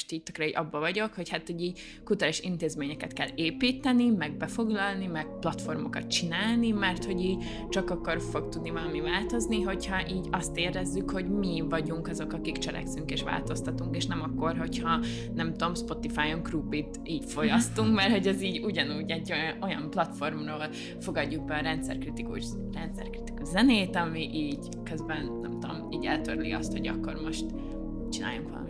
most így tökre abba vagyok, hogy hát hogy így kulturális intézményeket kell építeni, meg befoglalni, meg platformokat csinálni, mert hogy így csak akkor fog tudni valami változni, hogyha így azt érezzük, hogy mi vagyunk azok, akik cselekszünk és változtatunk, és nem akkor, hogyha nem tudom, Spotify-on krupit így folyasztunk, mert hogy ez így ugyanúgy egy olyan platformról fogadjuk be a rendszerkritikus, rendszerkritikus zenét, ami így közben, nem tudom, így eltörli azt, hogy akkor most csináljunk valamit.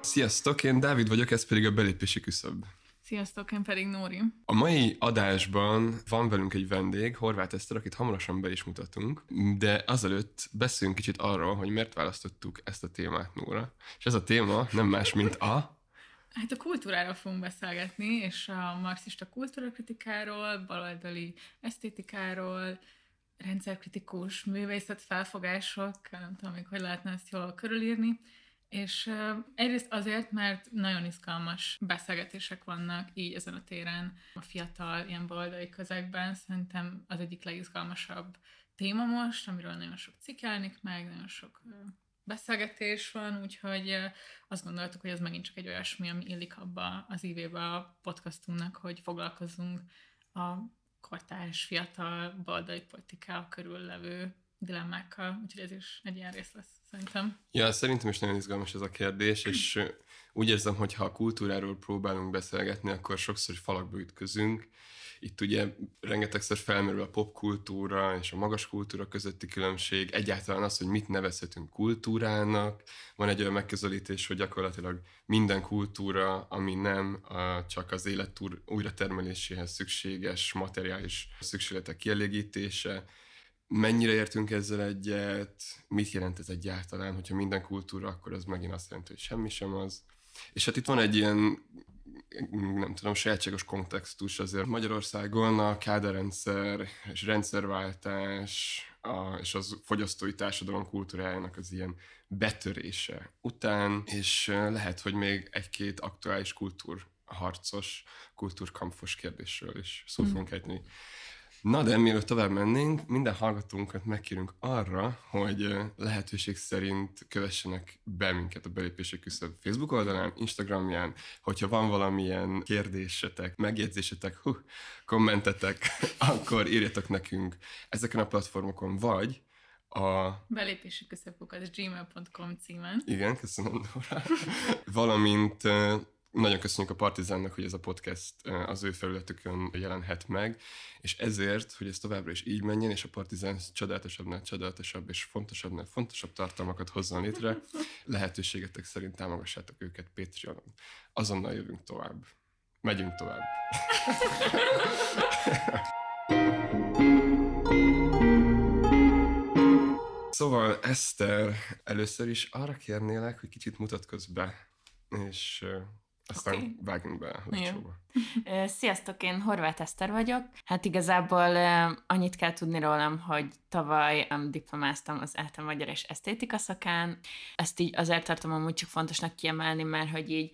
Sziasztok, én Dávid vagyok, ez pedig a belépési küszöb. Sziasztok, én pedig Nóri. A mai adásban van velünk egy vendég, Horváth Eszter, akit hamarosan be is mutatunk, de azelőtt beszéljünk kicsit arról, hogy miért választottuk ezt a témát, Nóra. És ez a téma nem más, mint a... Hát a kultúráról fogunk beszélgetni, és a marxista kultúrakritikáról, baloldali esztétikáról, rendszerkritikus művészet felfogások, nem tudom még, hogy lehetne ezt jól körülírni, és egyrészt azért, mert nagyon izgalmas beszélgetések vannak így ezen a téren, a fiatal ilyen baloldali közegben. Szerintem az egyik legizgalmasabb téma most, amiről nagyon sok cikk jelenik meg, nagyon sok beszélgetés van, úgyhogy azt gondoltuk, hogy ez megint csak egy olyasmi, ami illik abba az ívébe a podcastunknak, hogy foglalkozzunk a kortárs, fiatal, baloldali politikával körüllevő dilemmákkal, úgyhogy ez is egy ilyen rész lesz szerintem. Ja, szerintem is nagyon izgalmas ez a kérdés, és úgy érzem, hogy ha a kultúráról próbálunk beszélgetni, akkor sokszor falakba ütközünk. Itt ugye rengetegszer felmerül a popkultúra és a magas kultúra közötti különbség, egyáltalán az, hogy mit nevezhetünk kultúrának. Van egy olyan megközelítés, hogy gyakorlatilag minden kultúra, ami nem csak az élet újratermeléséhez szükséges materiális szükségletek kielégítése, mennyire értünk ezzel egyet, mit jelent ez egyáltalán, hogyha minden kultúra, akkor az megint azt jelenti, hogy semmi sem az. És hát itt van egy ilyen, nem tudom, sajátságos kontextus azért. Magyarországon a káderrendszer és rendszerváltás a, és az fogyasztói társadalom kultúrájának az ilyen betörése után, és lehet, hogy még egy-két aktuális kultúr harcos, kultúrkampfos kérdésről is szót fogunk mm. ejteni. Na de mielőtt tovább mennénk, minden hallgatónkat megkérünk arra, hogy lehetőség szerint kövessenek be minket a belépési küszöb Facebook oldalán, Instagramján, hogyha van valamilyen kérdésetek, megjegyzésetek, hú, kommentetek, akkor írjatok nekünk ezeken a platformokon, vagy a... Belépési küszöbök gmail.com címen. Igen, köszönöm, Dora. Valamint nagyon köszönjük a Partizánnak, hogy ez a podcast az ő felületükön jelenhet meg, és ezért, hogy ez továbbra is így menjen, és a Partizán csodálatosabbnál csodálatosabb és fontosabbnál fontosabb tartalmakat hozzon létre, lehetőségetek szerint támogassátok őket Patreonon. Azonnal jövünk tovább. Megyünk tovább. Szóval Eszter, először is arra kérnélek, hogy kicsit mutatkozz be, és aztán okay. vágjunk be a. Sziasztok, én Horváth Eszter vagyok. Hát igazából annyit kell tudni rólam, hogy tavaly diplomáztam az Eltem Magyar és Esztétika szakán. Ezt így azért tartom amúgy csak fontosnak kiemelni, mert hogy így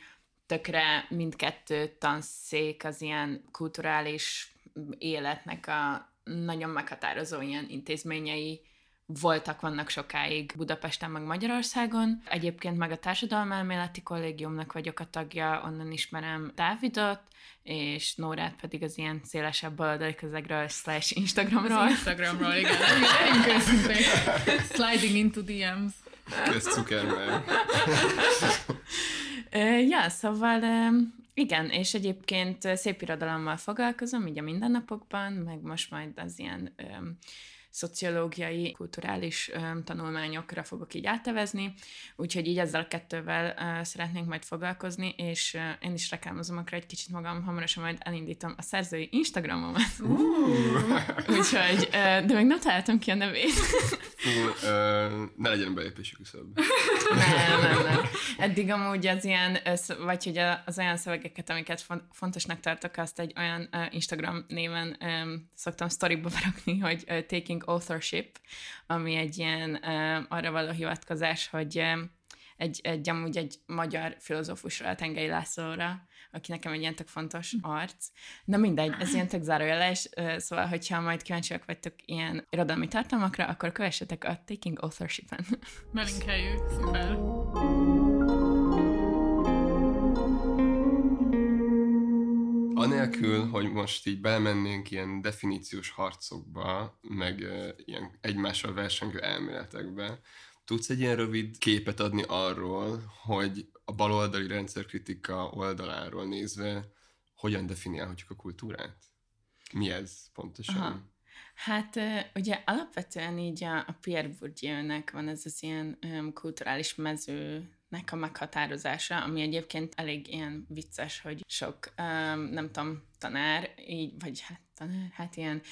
tökre mindkettő tanszék az ilyen kulturális életnek a nagyon meghatározó ilyen intézményei voltak, vannak sokáig Budapesten, meg Magyarországon. Egyébként meg a Társadalmelméleti Kollégiumnak vagyok a tagja, onnan ismerem Dávidot, és Nórát pedig az ilyen szélesebb baloldali közegről, slash Instagramról. Az Instagramról, igen. Sliding into DMs. Közcukerben. ja, szóval igen, és egyébként szép irodalommal foglalkozom, így a mindennapokban, meg most majd az ilyen szociológiai, kulturális tanulmányokra fogok így átevezni, úgyhogy így ezzel a kettővel szeretnénk majd foglalkozni, és én is reklámozom akkor egy kicsit magam, hamarosan majd elindítom a szerzői Instagramomat. Uh, Úgyhogy, de még nem találtam ki a nevét. Fú, ne legyen belépési küszöb. nem, nem, nem. Eddig amúgy az ilyen, vagy hogy az olyan szövegeket, amiket fon- fontosnak tartok, azt egy olyan Instagram néven szoktam sztoriba berakni, hogy Taking Authorship, ami egy ilyen arra való hivatkozás, hogy egy, egy, amúgy egy magyar filozófusra, a Tengei Lászlóra, aki nekem egy ilyen tök fontos arc. Na mindegy, ez ilyen tök zárójeles, szóval, hogyha majd kíváncsiak vagytok ilyen irodalmi tartalmakra, akkor kövessetek a Taking Authorship-en. Belinkeljük, szuper. Anélkül, hogy most így belemennénk ilyen definíciós harcokba, meg ilyen egymással versengő elméletekbe, tudsz egy ilyen rövid képet adni arról, hogy a baloldali rendszerkritika oldaláról nézve hogyan definiálhatjuk a kultúrát? Mi ez pontosan? Aha. Hát ugye alapvetően így a, Pierre Bourdieu-nek van ez az ilyen um, kulturális mezőnek a meghatározása, ami egyébként elég ilyen vicces, hogy sok, um, nem tudom, tanár, így, vagy hát tanár, hát ilyen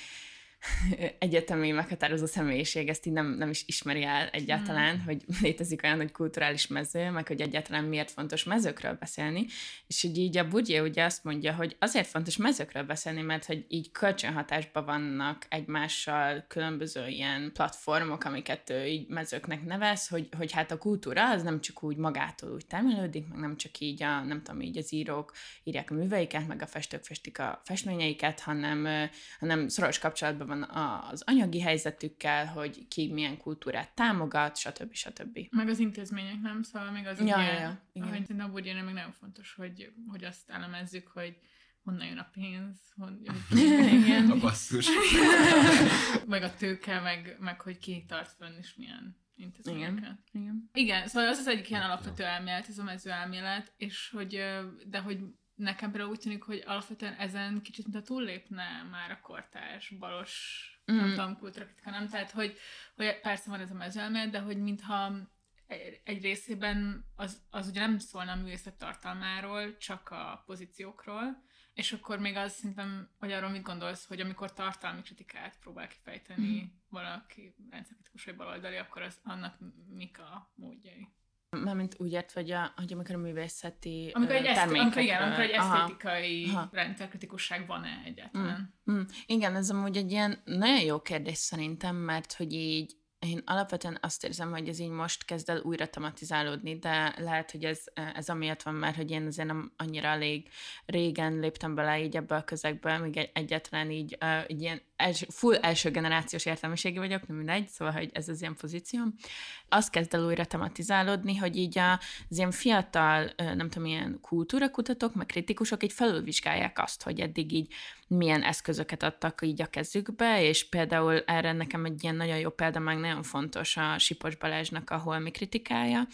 egyetemi meghatározó személyiség ezt így nem, nem is ismeri el egyáltalán, mm. hogy létezik olyan, hogy kulturális mező, meg hogy egyáltalán miért fontos mezőkről beszélni, és hogy így a Bourdieu ugye azt mondja, hogy azért fontos mezőkről beszélni, mert hogy így kölcsönhatásban vannak egymással különböző ilyen platformok, amiket ő így mezőknek nevez, hogy, hogy hát a kultúra az nem csak úgy magától úgy termelődik, meg nem csak így a, nem tudom, így az írók írják a műveiket, meg a festők festik a festményeiket, hanem, hanem szoros kapcsolatban van a- az anyagi helyzetükkel, hogy ki milyen kultúrát támogat, stb. stb. Meg az intézmények, nem? Szóval még az Ja, ugye, ja, ja, hogy még nagyon fontos, hogy, hogy azt elemezzük, hogy honnan jön a pénz, hon, hogy Igen. A basszus. meg a tőke, meg, meg hogy ki tart fönn, és milyen intézményeket. Igen. Igen. Igen, szóval az az egyik ilyen alapvető elmélet, ez a mező elmélet, és hogy, de hogy nekem például úgy tűnik, hogy alapvetően ezen kicsit, mint a túllépne már a kortárs, balos, mm. nem Mm. tudom, kultúrakritika, nem? Tehát, hogy, hogy persze van ez a mező elmélet, de hogy mintha egy- részében az, az ugye nem szólna a művészet tartalmáról, csak a pozíciókról, és akkor még az szerintem, hogy arról mit gondolsz, hogy amikor tartalmi kritikát próbál kifejteni Mhm. valaki rendszerkritikus vagy baloldali, akkor az, annak mik a módjai? Mármint úgy ért, hogy, a, hogy amikor a művészeti Amikor egy, eszt, amikor, igen, amikor egy esztétikai rendszerkritikusság van-e egyáltalán? Mm, igen, ez amúgy egy ilyen nagyon jó kérdés szerintem, mert hogy így én alapvetően azt érzem, hogy ez így most kezd el újra tematizálódni, de lehet, hogy ez, ez amiatt van, mert hogy én azért nem annyira elég régen léptem bele így ebbe a közegbe, még egy- egyáltalán így, uh, így ilyen első, full első generációs értelmiségi vagyok, nem mindegy, szóval, hogy ez az ilyen pozícióm. Azt kezd el újra tematizálódni, hogy így az ilyen fiatal, nem tudom, ilyen kultúrakutatók, meg kritikusok így felülvizsgálják azt, hogy eddig így milyen eszközöket adtak így a kezükbe, és például erre nekem egy ilyen nagyon jó példa, meg nagyon fontos a Sipos Balázsnak a holmi kritikája,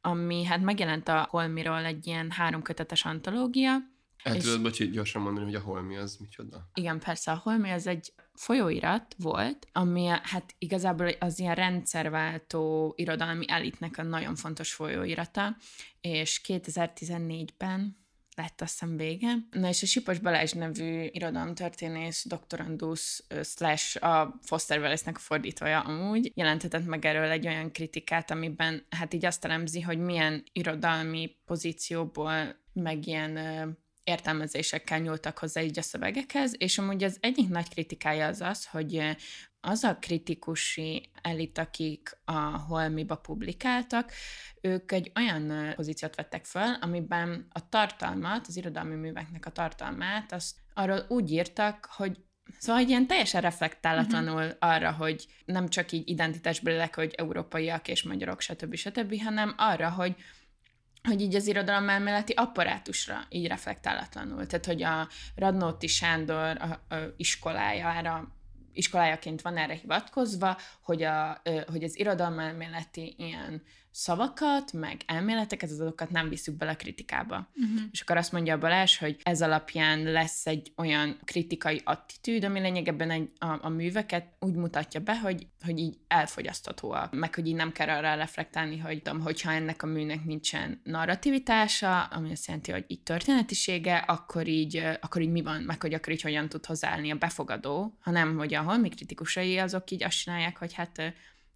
ami hát megjelent a holmiról egy ilyen háromkötetes antológia, El És- tudod, bocsi, gyorsan mondani, hogy a holmi az micsoda? igen, persze a Holmi az egy folyóirat volt, ami hát igazából az ilyen rendszerváltó irodalmi elitnek a nagyon fontos folyóirata, és 2014-ben lett azt hiszem vége. Na és a Sipos Balázs nevű irodalomtörténész, doktorandusz, slash a Foster Wallace-nek a fordítója amúgy, jelentetett meg erről egy olyan kritikát, amiben hát így azt elemzi, hogy milyen irodalmi pozícióból, meg ilyen ö, értelmezésekkel nyúltak hozzá így a szövegekhez, és amúgy az egyik nagy kritikája az az, hogy az a kritikusi elit, akik a Holmiba publikáltak, ők egy olyan pozíciót vettek föl, amiben a tartalmat, az irodalmi műveknek a tartalmát, azt arról úgy írtak, hogy Szóval hogy ilyen teljesen reflektálatlanul uh-huh. arra, hogy nem csak így identitásbelileg, hogy európaiak és magyarok, stb. stb., hanem arra, hogy hogy így az irodalom elméleti apparátusra így reflektálatlanul. Tehát, hogy a Radnóti Sándor a, a iskolájára iskolájaként van erre hivatkozva, hogy, a, hogy az irodalmelméleti ilyen szavakat, meg elméleteket, azokat nem visszük bele a kritikába. Uh-huh. És akkor azt mondja a Balázs, hogy ez alapján lesz egy olyan kritikai attitűd, ami lényegében egy, a, a műveket úgy mutatja be, hogy, hogy így elfogyaszthatóak, meg hogy így nem kell arra reflektálni, hogy tudom, hogyha ennek a műnek nincsen narrativitása, ami azt jelenti, hogy így történetisége, akkor így, akkor így mi van, meg hogy akkor így hogyan tud hozzáállni a befogadó, hanem hogy a holmi kritikusai azok így azt csinálják, hogy hát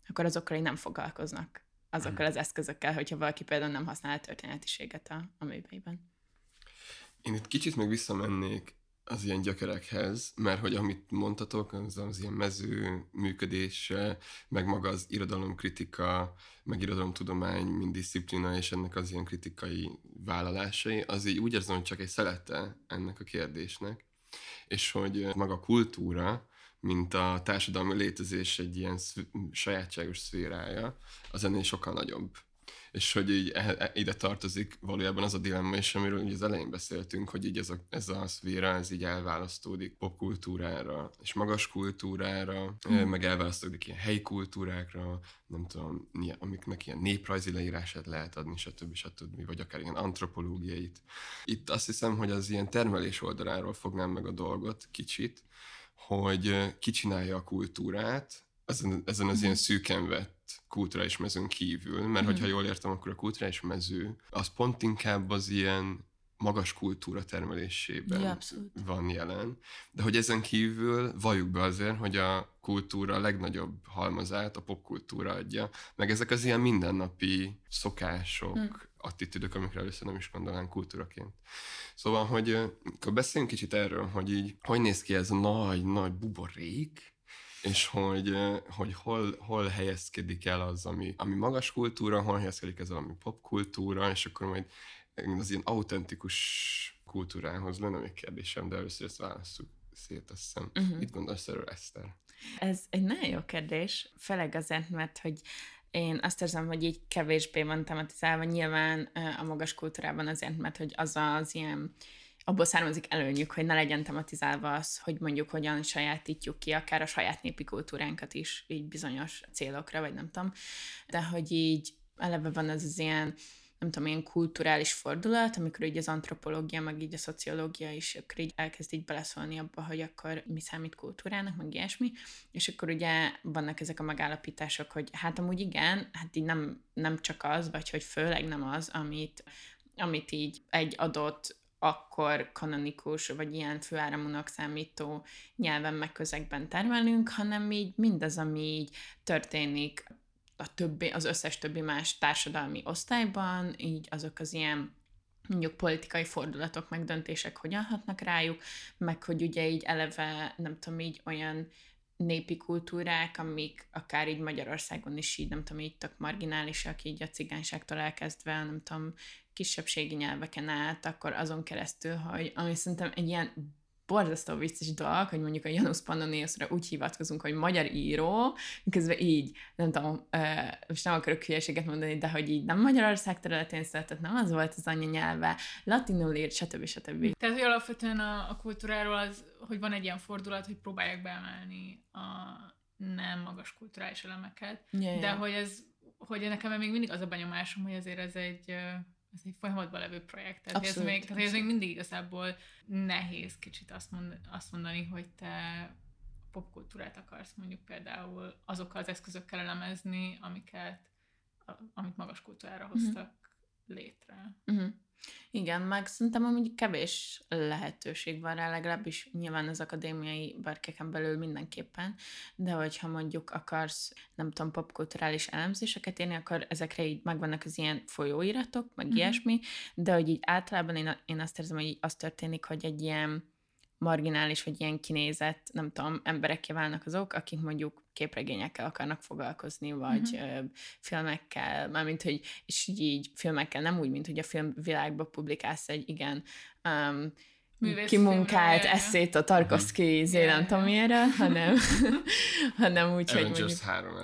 akkor azokkal így nem foglalkoznak azokkal az eszközökkel, hogyha valaki például nem használ a történetiséget a, a műveiben. Én itt kicsit még visszamennék az ilyen gyökerekhez, mert hogy amit mondtatok, az az ilyen mező működése, meg maga az irodalomkritika, meg irodalomtudomány, mint disziplina, és ennek az ilyen kritikai vállalásai, az így úgy érzem, hogy csak egy szelete ennek a kérdésnek, és hogy maga a kultúra, mint a társadalmi létezés egy ilyen szv- sajátságos szférája, az ennél sokkal nagyobb. És hogy így e- e- ide tartozik valójában az a dilemma is, amiről ugye az elején beszéltünk, hogy így ez a, ez a szféra, ez így elválasztódik popkultúrára, és magas kultúrára, mm. meg elválasztódik ilyen helyi kultúrákra, nem tudom, amiknek ilyen néprajzi leírását lehet adni, stb. stb. vagy akár ilyen antropológiait. Itt azt hiszem, hogy az ilyen termelés oldaláról fognám meg a dolgot kicsit, hogy kicsinálja a kultúrát ezen, ezen az ilyen szűken vett kulturális mezőn kívül, mert mm. hogyha jól értem, akkor a kulturális mező az pont inkább az ilyen magas kultúra termelésében ja, van jelen. De hogy ezen kívül valljuk be azért, hogy a kultúra a legnagyobb halmazát a popkultúra adja, meg ezek az ilyen mindennapi szokások, hmm. Attitűdök, amikre először nem is gondolnánk kultúraként. Szóval, hogy akkor beszéljünk kicsit erről, hogy így, hogy néz ki ez a nagy-nagy buborék, és hogy, hogy hol, hol helyezkedik el az, ami, ami magas kultúra, hol helyezkedik ez, ami popkultúra, és akkor majd az ilyen autentikus kultúrához lenne még kérdésem, de először ezt válaszoljuk szét, azt hiszem. Uh-huh. Mit gondolsz erről, Eszter? Ez egy nagyon jó kérdés, főleg azért, mert hogy én azt érzem, hogy így kevésbé van tematizálva, nyilván a magas kultúrában azért, mert hogy az az ilyen abból származik előnyük, hogy ne legyen tematizálva az, hogy mondjuk hogyan sajátítjuk ki akár a saját népi kultúránkat is, így bizonyos célokra, vagy nem tudom, de hogy így eleve van az az ilyen nem tudom, ilyen kulturális fordulat, amikor így az antropológia, meg így a szociológia is akkor így elkezd így beleszólni abba, hogy akkor mi számít kultúrának, meg ilyesmi, és akkor ugye vannak ezek a megállapítások, hogy hát amúgy igen, hát így nem, nem csak az, vagy hogy főleg nem az, amit, amit így egy adott akkor kanonikus, vagy ilyen főáramúnak számító nyelven meg közegben termelünk, hanem így mindaz, ami így történik a többi, az összes többi más társadalmi osztályban, így azok az ilyen mondjuk politikai fordulatok, meg döntések hogyan hatnak rájuk, meg hogy ugye így eleve, nem tudom, így olyan népi kultúrák, amik akár így Magyarországon is így, nem tudom, így tök marginálisak, így a cigányságtól elkezdve, nem tudom, kisebbségi nyelveken át, akkor azon keresztül, hogy ami szerintem egy ilyen borzasztó vicces dolog, hogy mondjuk a Janusz Pannoniusra úgy hivatkozunk, hogy magyar író, miközben így, nem tudom, most nem akarok hülyeséget mondani, de hogy így nem Magyarország területén született, nem az volt az anyanyelve, latinul írt, stb. stb. Tehát, hogy alapvetően a, a kultúráról az, hogy van egy ilyen fordulat, hogy próbálják beemelni a nem magas kulturális elemeket, yeah, de yeah. hogy ez, hogy nekem még mindig az a benyomásom, hogy azért ez egy ez egy folyamatban levő projekt. Tehát, abszolút, ez még, tehát ez még mindig igazából nehéz kicsit azt, mond, azt mondani, hogy te popkultúrát akarsz mondjuk például azokkal az eszközökkel elemezni, amiket, amit magas kultúrára mhm. hoztak uh-huh. létre. Uh-huh. Igen, meg szerintem amúgy kevés lehetőség van rá, legalábbis nyilván az akadémiai berkeken belül mindenképpen, de hogyha mondjuk akarsz, nem tudom, popkulturális elemzéseket írni, akkor ezekre így megvannak az ilyen folyóiratok, meg mm-hmm. ilyesmi, de hogy így általában én, én azt érzem, hogy így az történik, hogy egy ilyen marginális, vagy ilyen kinézett, nem tudom, emberekkel válnak azok, akik mondjuk képregényekkel akarnak foglalkozni, vagy mm-hmm. filmekkel, mármint, hogy, és így, filmekkel, nem úgy, mint hogy a filmvilágba publikálsz egy igen um, kimunkált eszét a Tarkovsky mm. nem tudom milyenre, hanem, hanem úgy, hogy mondjuk... három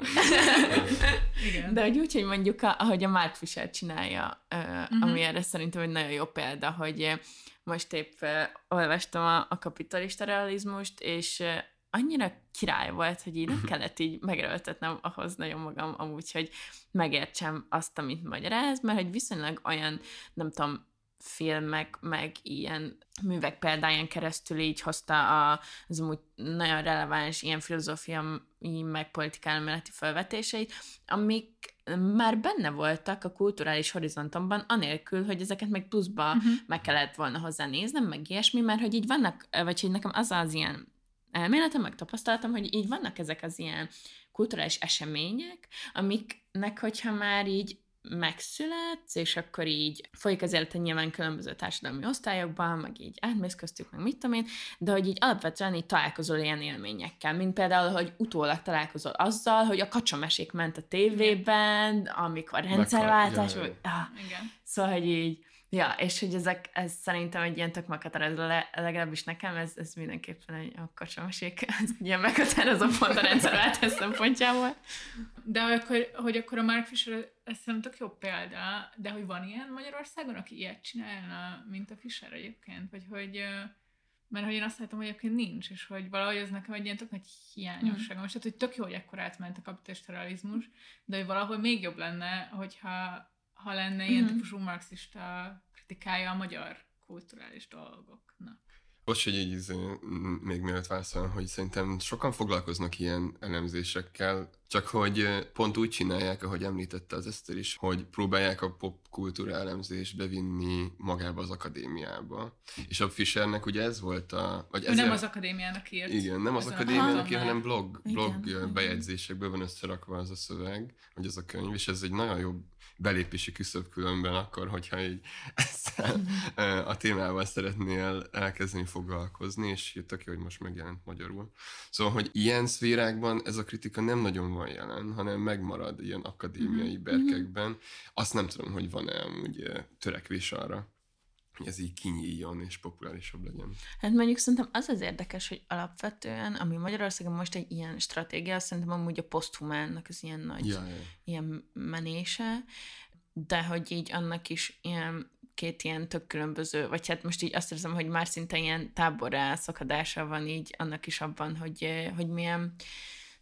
De hogy úgy, hogy mondjuk, ahogy a Mark Fisher csinálja, uh, ami erre szerintem egy nagyon jó példa, hogy most épp olvastam a, a kapitalista realizmust, és annyira király volt, hogy így nem kellett így megerőltetnem ahhoz nagyon magam amúgy, hogy megértsem azt, amit magyaráz, mert hogy viszonylag olyan, nem tudom, filmek, meg ilyen művek példáján keresztül így hozta a, az amúgy nagyon releváns ilyen filozófiai, meg politikai felvetéseit, amik már benne voltak a kulturális horizontomban, anélkül, hogy ezeket meg pluszba uh-huh. meg kellett volna hozzá néznem, meg ilyesmi, mert hogy így vannak, vagy hogy nekem az az ilyen elméletem, meg tapasztalatom, hogy így vannak ezek az ilyen kulturális események, amiknek, hogyha már így megszületsz, és akkor így folyik az élete nyilván különböző társadalmi osztályokban, meg így átmész köztük, meg mit tudom én, de hogy így alapvetően így találkozol ilyen élményekkel, mint például, hogy utólag találkozol azzal, hogy a kacsamesék ment a tévében, amikor rendszerváltás, vagy... Ah, Igen. Szóval, hogy így Ja, és hogy ezek, ez szerintem egy ilyen tök meghatározó, legalábbis nekem ez, ez mindenképpen egy kacsamesék, ez ilyen meghatározó pont a rendszerváltás szempontjából. De akkor, hogy akkor a Mark Fisher, ez szerintem tök jó példa, de hogy van ilyen Magyarországon, aki ilyet csinálna, mint a Fisher egyébként, vagy hogy mert hogy én azt látom, hogy egyébként nincs, és hogy valahogy ez nekem egy ilyen tök nagy hiányosság. Mm. Most tehát, hogy tök jó, hogy ekkor átment a kapitalista realizmus, de hogy valahol még jobb lenne, hogyha ha lenne ilyen mm. típusú marxista kritikája a magyar kulturális dolgoknak. Bocs, hogy így izé, még mielőtt válaszolom, hogy szerintem sokan foglalkoznak ilyen elemzésekkel, csak hogy pont úgy csinálják, ahogy említette az Eszter is, hogy próbálják a popkultúra elemzést bevinni magába az akadémiába. És a Fischernek ugye ez volt a... Vagy ezért, nem az akadémiának írt. Igen, nem az akadémiának írt, hanem blog, blog igen, bejegyzésekből van összerakva az a szöveg, vagy az a könyv, és ez egy nagyon jó belépési küszöb különben akkor, hogyha így ezzel a témával szeretnél elkezdeni foglalkozni, és tök jó, hogy most megjelent magyarul. Szóval, hogy ilyen szférákban ez a kritika nem nagyon van jelen, hanem megmarad ilyen akadémiai mhm. berkekben. Azt nem tudom, hogy van-e amúgy törekvés arra, hogy ez így kinyíljon és populárisabb legyen. Hát mondjuk szerintem az az érdekes, hogy alapvetően, ami Magyarországon most egy ilyen stratégia, szerintem amúgy a poszthumánnak az ilyen nagy ja, ja. ilyen menése, de hogy így annak is ilyen két ilyen tök különböző, vagy hát most így azt érzem, hogy már szinte ilyen táborra szakadása van így annak is abban, hogy, hogy milyen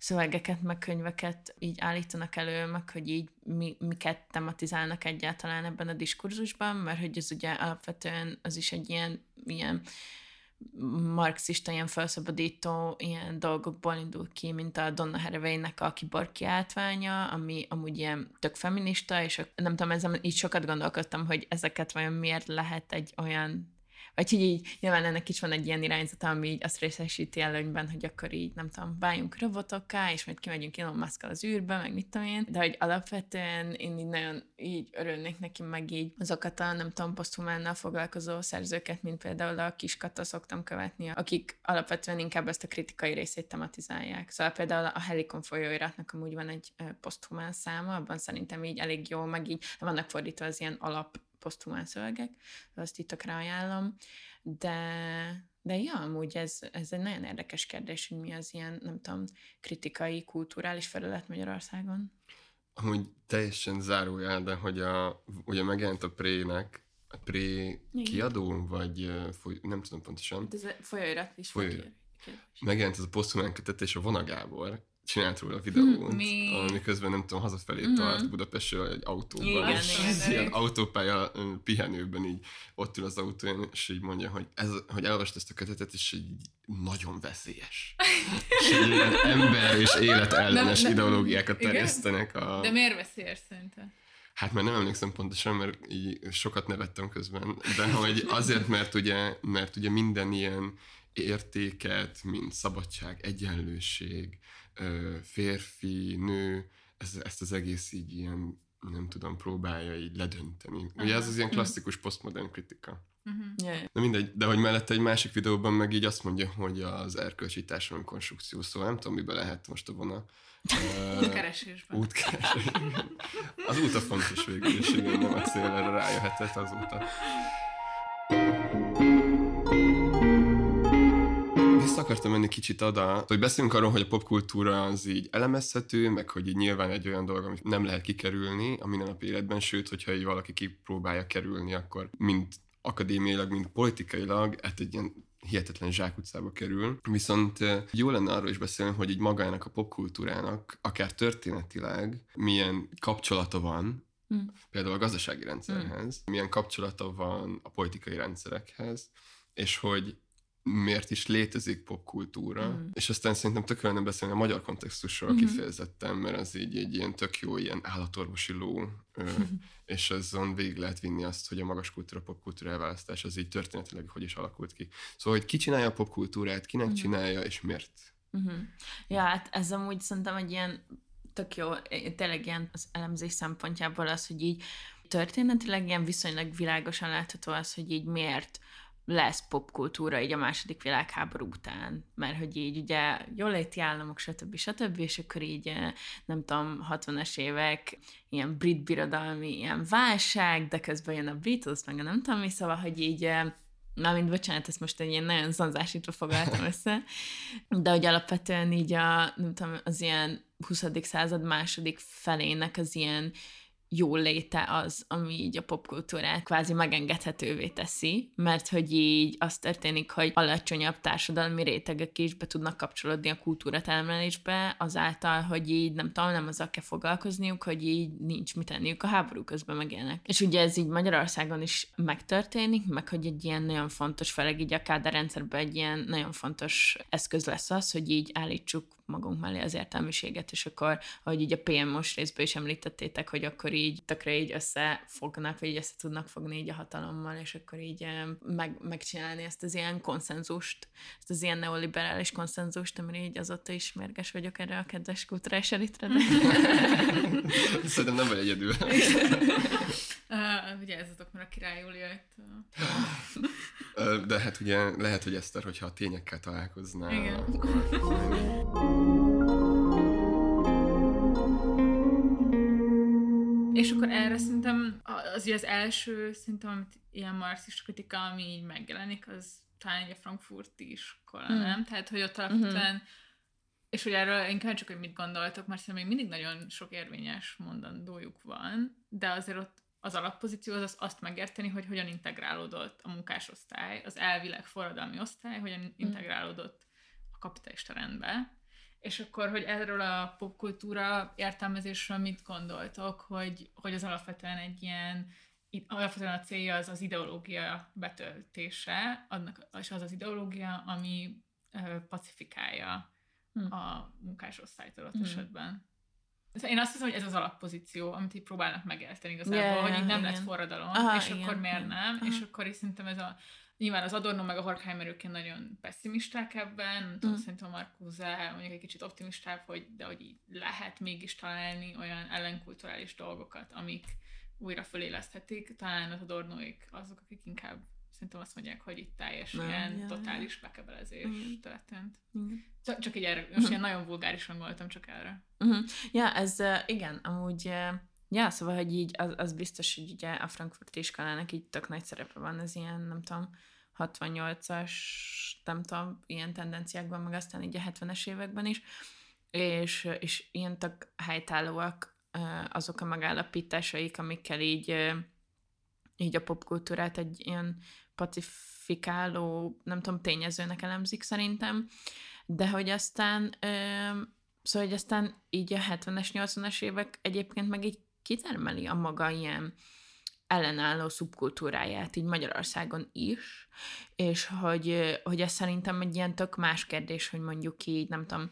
szövegeket, meg könyveket így állítanak elő, meg hogy így mi, miket tematizálnak egyáltalán ebben a diskurzusban, mert hogy ez ugye alapvetően az is egy ilyen, ilyen marxista, ilyen felszabadító ilyen dolgokból indul ki, mint a Donna Haraway-nek a kiborg kiáltványa, ami amúgy ilyen tök feminista, és nem tudom, ezen így sokat gondolkodtam, hogy ezeket vajon miért lehet egy olyan vagy hogy így nyilván ennek is van egy ilyen irányzata, ami így azt részesíti előnyben, hogy akkor így, nem tudom, váljunk robotokká, és majd kimegyünk Elon musk az űrbe, meg mit tudom én. De hogy alapvetően én így nagyon így örülnék neki, meg így azokat a, nem tudom, poszthumánnal foglalkozó szerzőket, mint például a Kiskata szoktam követni, akik alapvetően inkább ezt a kritikai részét tematizálják. Szóval például a Helikon folyóiratnak amúgy van egy poszthumán száma, abban szerintem így elég jó, meg így vannak fordítva az ilyen alap posztumán szövegek, azt itt tökre ajánlom, de, de ja, amúgy ez, ez egy nagyon érdekes kérdés, hogy mi az ilyen, nem tudom, kritikai, kulturális felület Magyarországon. Amúgy teljesen zárójel, de hogy a, ugye megjelent a Prének, a Pré kiadó, vagy nem tudom pontosan. Hát ez a folyóirat is. Folyóirat. Megjelent ez a posztumán kötetés a Vona Gábor, csinált róla a videót, Mi? ami közben nem tudom, hazafelé mm-hmm. tart Budapestről egy autóban, igen, és igen, ilyen autópálya pihenőben így ott ül az autóján, és így mondja, hogy, ez, hogy elolvast ezt a kötetet, és így nagyon veszélyes. és ilyen ember és élet ellenes ideológiákat terjesztenek. A... De miért veszélyes szerintem? Hát mert nem emlékszem pontosan, mert így sokat nevettem közben, de hogy azért, mert ugye, mert ugye minden ilyen értéket, mint szabadság, egyenlőség, férfi, nő, ez, ezt az egész így ilyen, nem tudom, próbálja így ledönteni. Aha. Ugye ez az ilyen mhm. klasszikus postmodern kritika. Uh-huh. Yeah. De mindegy, de hogy mellette egy másik videóban meg így azt mondja, hogy az erkölcsi társadalmi konstrukció, szóval nem tudom, miben lehet most a vona. Útkeresésben. Útkeresésben. Az út a fontos végül, és igen, nem a cél, erre rájöhetett azóta. Akartam menni kicsit oda, hogy beszélünk arról, hogy a popkultúra az így elemezhető, meg hogy így nyilván egy olyan dolog, amit nem lehet kikerülni a mindennapi életben, sőt, hogyha így valaki kipróbálja kerülni, akkor mind akadémiailag, mint politikailag, hát egy ilyen hihetetlen zsákutcába kerül. Viszont jó lenne arról is beszélni, hogy így magának a popkultúrának, akár történetileg, milyen kapcsolata van mm. például a gazdasági rendszerhez, mm. milyen kapcsolata van a politikai rendszerekhez, és hogy miért is létezik popkultúra, mm. és aztán szerintem tök lenne beszélni a magyar kontextusról mm-hmm. kifejezetten, mert az így egy ilyen tök jó ilyen állatorvosi ló, ö, és azon végig lehet vinni azt, hogy a magas kultúra popkultúra elválasztás az így történetileg hogy is alakult ki. Szóval, hogy ki csinálja a popkultúrát, kinek mm. csinálja, és miért. Mm-hmm. Ja, hát ez amúgy szerintem egy ilyen tök jó, tényleg ilyen az elemzés szempontjából az, hogy így történetileg ilyen viszonylag világosan látható az, hogy így miért lesz popkultúra így a második világháború után, mert hogy így ugye jóléti államok, stb. stb. és akkor így eh, nem tudom, 60-as évek, ilyen brit birodalmi ilyen válság, de közben jön a Beatles, meg a nem tudom mi, szóval, hogy így eh, Na, mint bocsánat, ezt most egy ilyen nagyon zanzásítva foglaltam össze, de hogy alapvetően így a, nem tudom, az ilyen 20. század második felének az ilyen jó léte az, ami így a popkultúrát kvázi megengedhetővé teszi, mert hogy így az történik, hogy alacsonyabb társadalmi rétegek is be tudnak kapcsolódni a kultúra termelésbe, azáltal, hogy így nem tudom, nem azzal kell foglalkozniuk, hogy így nincs mit tenniük a háború közben megélnek. És ugye ez így Magyarországon is megtörténik, meg hogy egy ilyen nagyon fontos, főleg így a káder rendszerben egy ilyen nagyon fontos eszköz lesz az, hogy így állítsuk magunk mellé az értelmiséget, és akkor, ahogy így a PM most részben is említettétek, hogy akkor így tökre így összefognak, vagy így össze tudnak fogni így a hatalommal, és akkor így meg, megcsinálni ezt az ilyen konszenzust, ezt az ilyen neoliberális konszenzust, amire így azóta is mérges vagyok erre a kedves kulturális elitre. De... Szerintem nem vagy egyedül. Uh, vigyázzatok, mert a király jól jött. De hát ugye lehet, hogy Eszter, hogyha a tényekkel találkoznál, Igen. akkor... És akkor erre szerintem az, az első, szerintem, amit ilyen marxista kritika, ami így megjelenik, az talán egy a frankfurti iskola, hmm. nem? Tehát, hogy ott alapvetően hmm. És hogy erről inkább csak, hogy mit gondoltok, mert szerintem még mindig nagyon sok érvényes mondandójuk van, de azért ott az alappozíció az azt megérteni, hogy hogyan integrálódott a munkásosztály, az elvileg forradalmi osztály, hogyan mm. integrálódott a kapitalista rendbe. És akkor, hogy erről a popkultúra értelmezésről mit gondoltok, hogy, hogy az alapvetően egy ilyen, alapvetően a célja az az ideológia betöltése, annak, és az az ideológia, ami pacifikálja hmm. a munkásosztályt adott hmm. esetben. Én azt hiszem, hogy ez az alappozíció, amit így próbálnak megérteni igazából, yeah, hogy így nem igen. lett forradalom, Aha, és igen, akkor miért igen. nem, Aha. és akkor is szerintem ez a Nyilván az Adorno meg a Horkheimer őként nagyon pessimisták ebben, mm. tudom, szerintem a Marcuse mondjuk egy kicsit optimistább, hogy, de hogy így lehet mégis találni olyan ellenkulturális dolgokat, amik újra föléleszthetik. Talán az Adornoik azok, akik inkább szerintem azt mondják, hogy itt teljes nem, ilyen ja, totális bekebelezés uh-huh. történt. Uh-huh. Csak, csak így erre, most uh-huh. ilyen nagyon vulgárisan voltam csak erre. Uh-huh. Ja, ez uh, igen, amúgy uh, Ja, szóval, hogy így az, az biztos, hogy ugye a Frankfurt iskolának így tök nagy szerepe van, az ilyen, nem tudom, 68-as, nem tudom, ilyen tendenciákban, meg aztán így a 70-es években is, és, és ilyen tök helytállóak azok a megállapításaik, amikkel így, így a popkultúrát egy ilyen pacifikáló, nem tudom, tényezőnek elemzik szerintem, de hogy aztán, szóval, hogy aztán így a 70-es, 80-es évek egyébként meg így kitermeli a maga ilyen ellenálló szubkultúráját így Magyarországon is, és hogy, hogy ez szerintem egy ilyen tök más kérdés, hogy mondjuk így, nem tudom,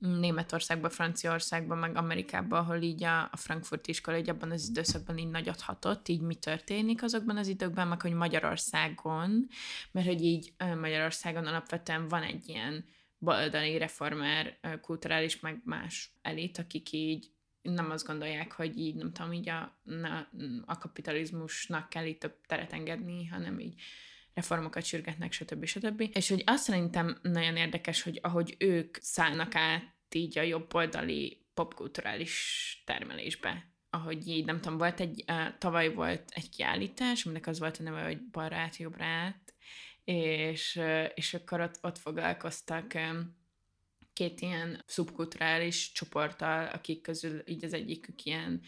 Németországban, Franciaországban, meg Amerikában, ahol így a, a Frankfurt iskola így abban az időszakban így nagyot hatott, így mi történik azokban az időkben, meg hogy Magyarországon, mert hogy így Magyarországon alapvetően van egy ilyen baloldali reformer, kulturális, meg más elit, akik így nem azt gondolják, hogy így, nem tudom, így a, na, a kapitalizmusnak kell itt több teret engedni, hanem így reformokat sürgetnek, stb. stb. És hogy azt szerintem nagyon érdekes, hogy ahogy ők szállnak át így a jobboldali popkulturális termelésbe, ahogy így, nem tudom, volt egy, uh, tavaly volt egy kiállítás, aminek az volt a neve, hogy balra át, jobbra át, és, uh, és akkor ott, ott foglalkoztak um, két ilyen szubkulturális csoporttal, akik közül így az egyikük ilyen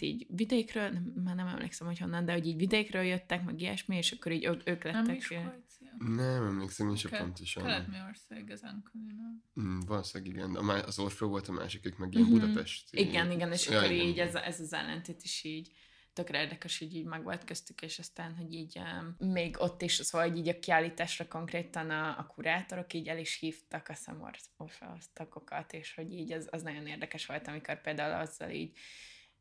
így vidékről, nem, már nem emlékszem, hogy honnan, de hogy így vidékről jöttek, meg ilyesmi, és akkor így ők, ők Nem lettek. Miskolc? Nem emlékszem, én sem Kelet- pontosan. Kelet-Magyarország ezen körül, nem? Mm, valószínűleg igen. A má- az Orfeo volt a másik, ők meg ilyen Mhm. Budapest. Igen, igen, és Ja, akkor igen, így igen. ez, ez az ellentét is így tökre érdekes, hogy így meg volt köztük, és aztán, hogy így um, még ott is, szóval hogy így a kiállításra konkrétan a, a kurátorok így el is hívtak a tagokat, és hogy így az, az nagyon érdekes volt, amikor például azzal így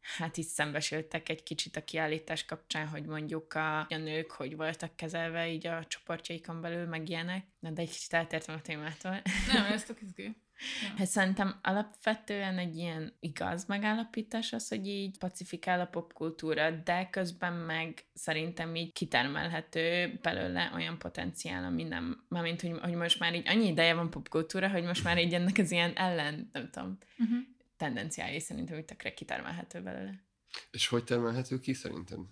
hát így szembesültek egy kicsit a kiállítás kapcsán, hogy mondjuk a, a nők hogy voltak kezelve így a csoportjaikon belül, meg ilyenek. Na, de egy kicsit eltértem a témától. Nem, ez tök izgi. Hát szerintem alapvetően egy ilyen igaz megállapítás az, hogy így pacifikál a popkultúra, de közben meg szerintem így kitermelhető belőle olyan potenciál, ami nem, mármint, hogy, hogy most már így annyi ideje van popkultúra, hogy most már így ennek az ilyen ellen, nem tudom, Uh-huh. Tendenciái szerintem hogy tökre kitermelhető belőle. És hogy termelhető ki szerintem?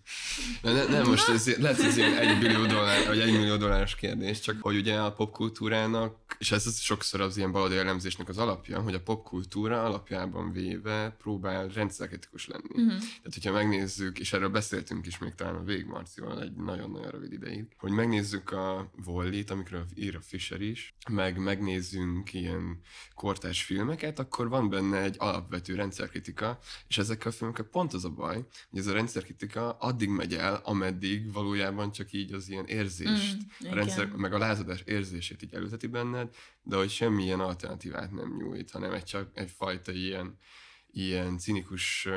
Ne, ne, nem, most ez lehet, ez ilyen egy billió dollár, vagy egy millió dolláros kérdés, csak hogy ugye a popkultúrának, és ez az sokszor az ilyen baloldali elemzésnek az alapja, hogy a popkultúra alapjában véve próbál rendszerkritikus lenni. Uh-huh. Tehát, hogyha megnézzük, és erről beszéltünk is még talán a Végmarcival egy nagyon-nagyon rövid ideig, hogy megnézzük a Vollit, amikről ír a Fisher is, meg megnézzünk ilyen kortárs filmeket, akkor van benne egy alapvető rendszerkritika, és ezekkel a filmekkel pont az a baj, hogy ez a rendszerkritika addig megy el, ameddig valójában csak így az ilyen érzést, Mm, a rendszer, meg a lázadás érzését így előzeti benned, de hogy semmilyen alternatívát nem nyújt, hanem egy csak egyfajta ilyen, ilyen cinikus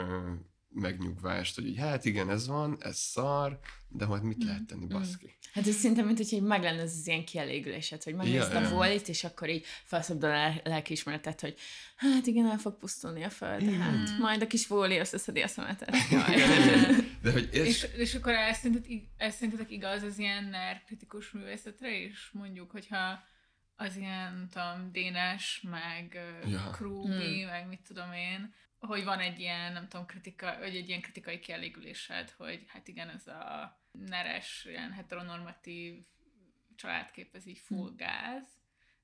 megnyugvást, hogy így, hát igen, ez van, ez szar, de majd mit lehet tenni, baszki. Hát ez szinte, mint hogyha így meg lenne ez az ilyen kielégülésed, hogy megnézd Ja, a volt, és akkor így felszabdul a lel- lelkiismeretet, hogy hát igen, el fog pusztulni a föld, hát majd a kis vóli összeszedi a szemetet. De hogy és, És, és akkor ez szerinted, ig- ez szerintetek igaz az ilyen NER kritikus művészetre is? Mondjuk, hogyha az ilyen, nem tudom, Dénes, meg Ja. ja. Krúbi, Hmm. meg mit tudom én, hogy van egy ilyen, nem tudom, kritika, vagy egy ilyen kritikai kielégülésed, hogy hát igen, ez a neres, ilyen heteronormatív családkép, ez így full gáz,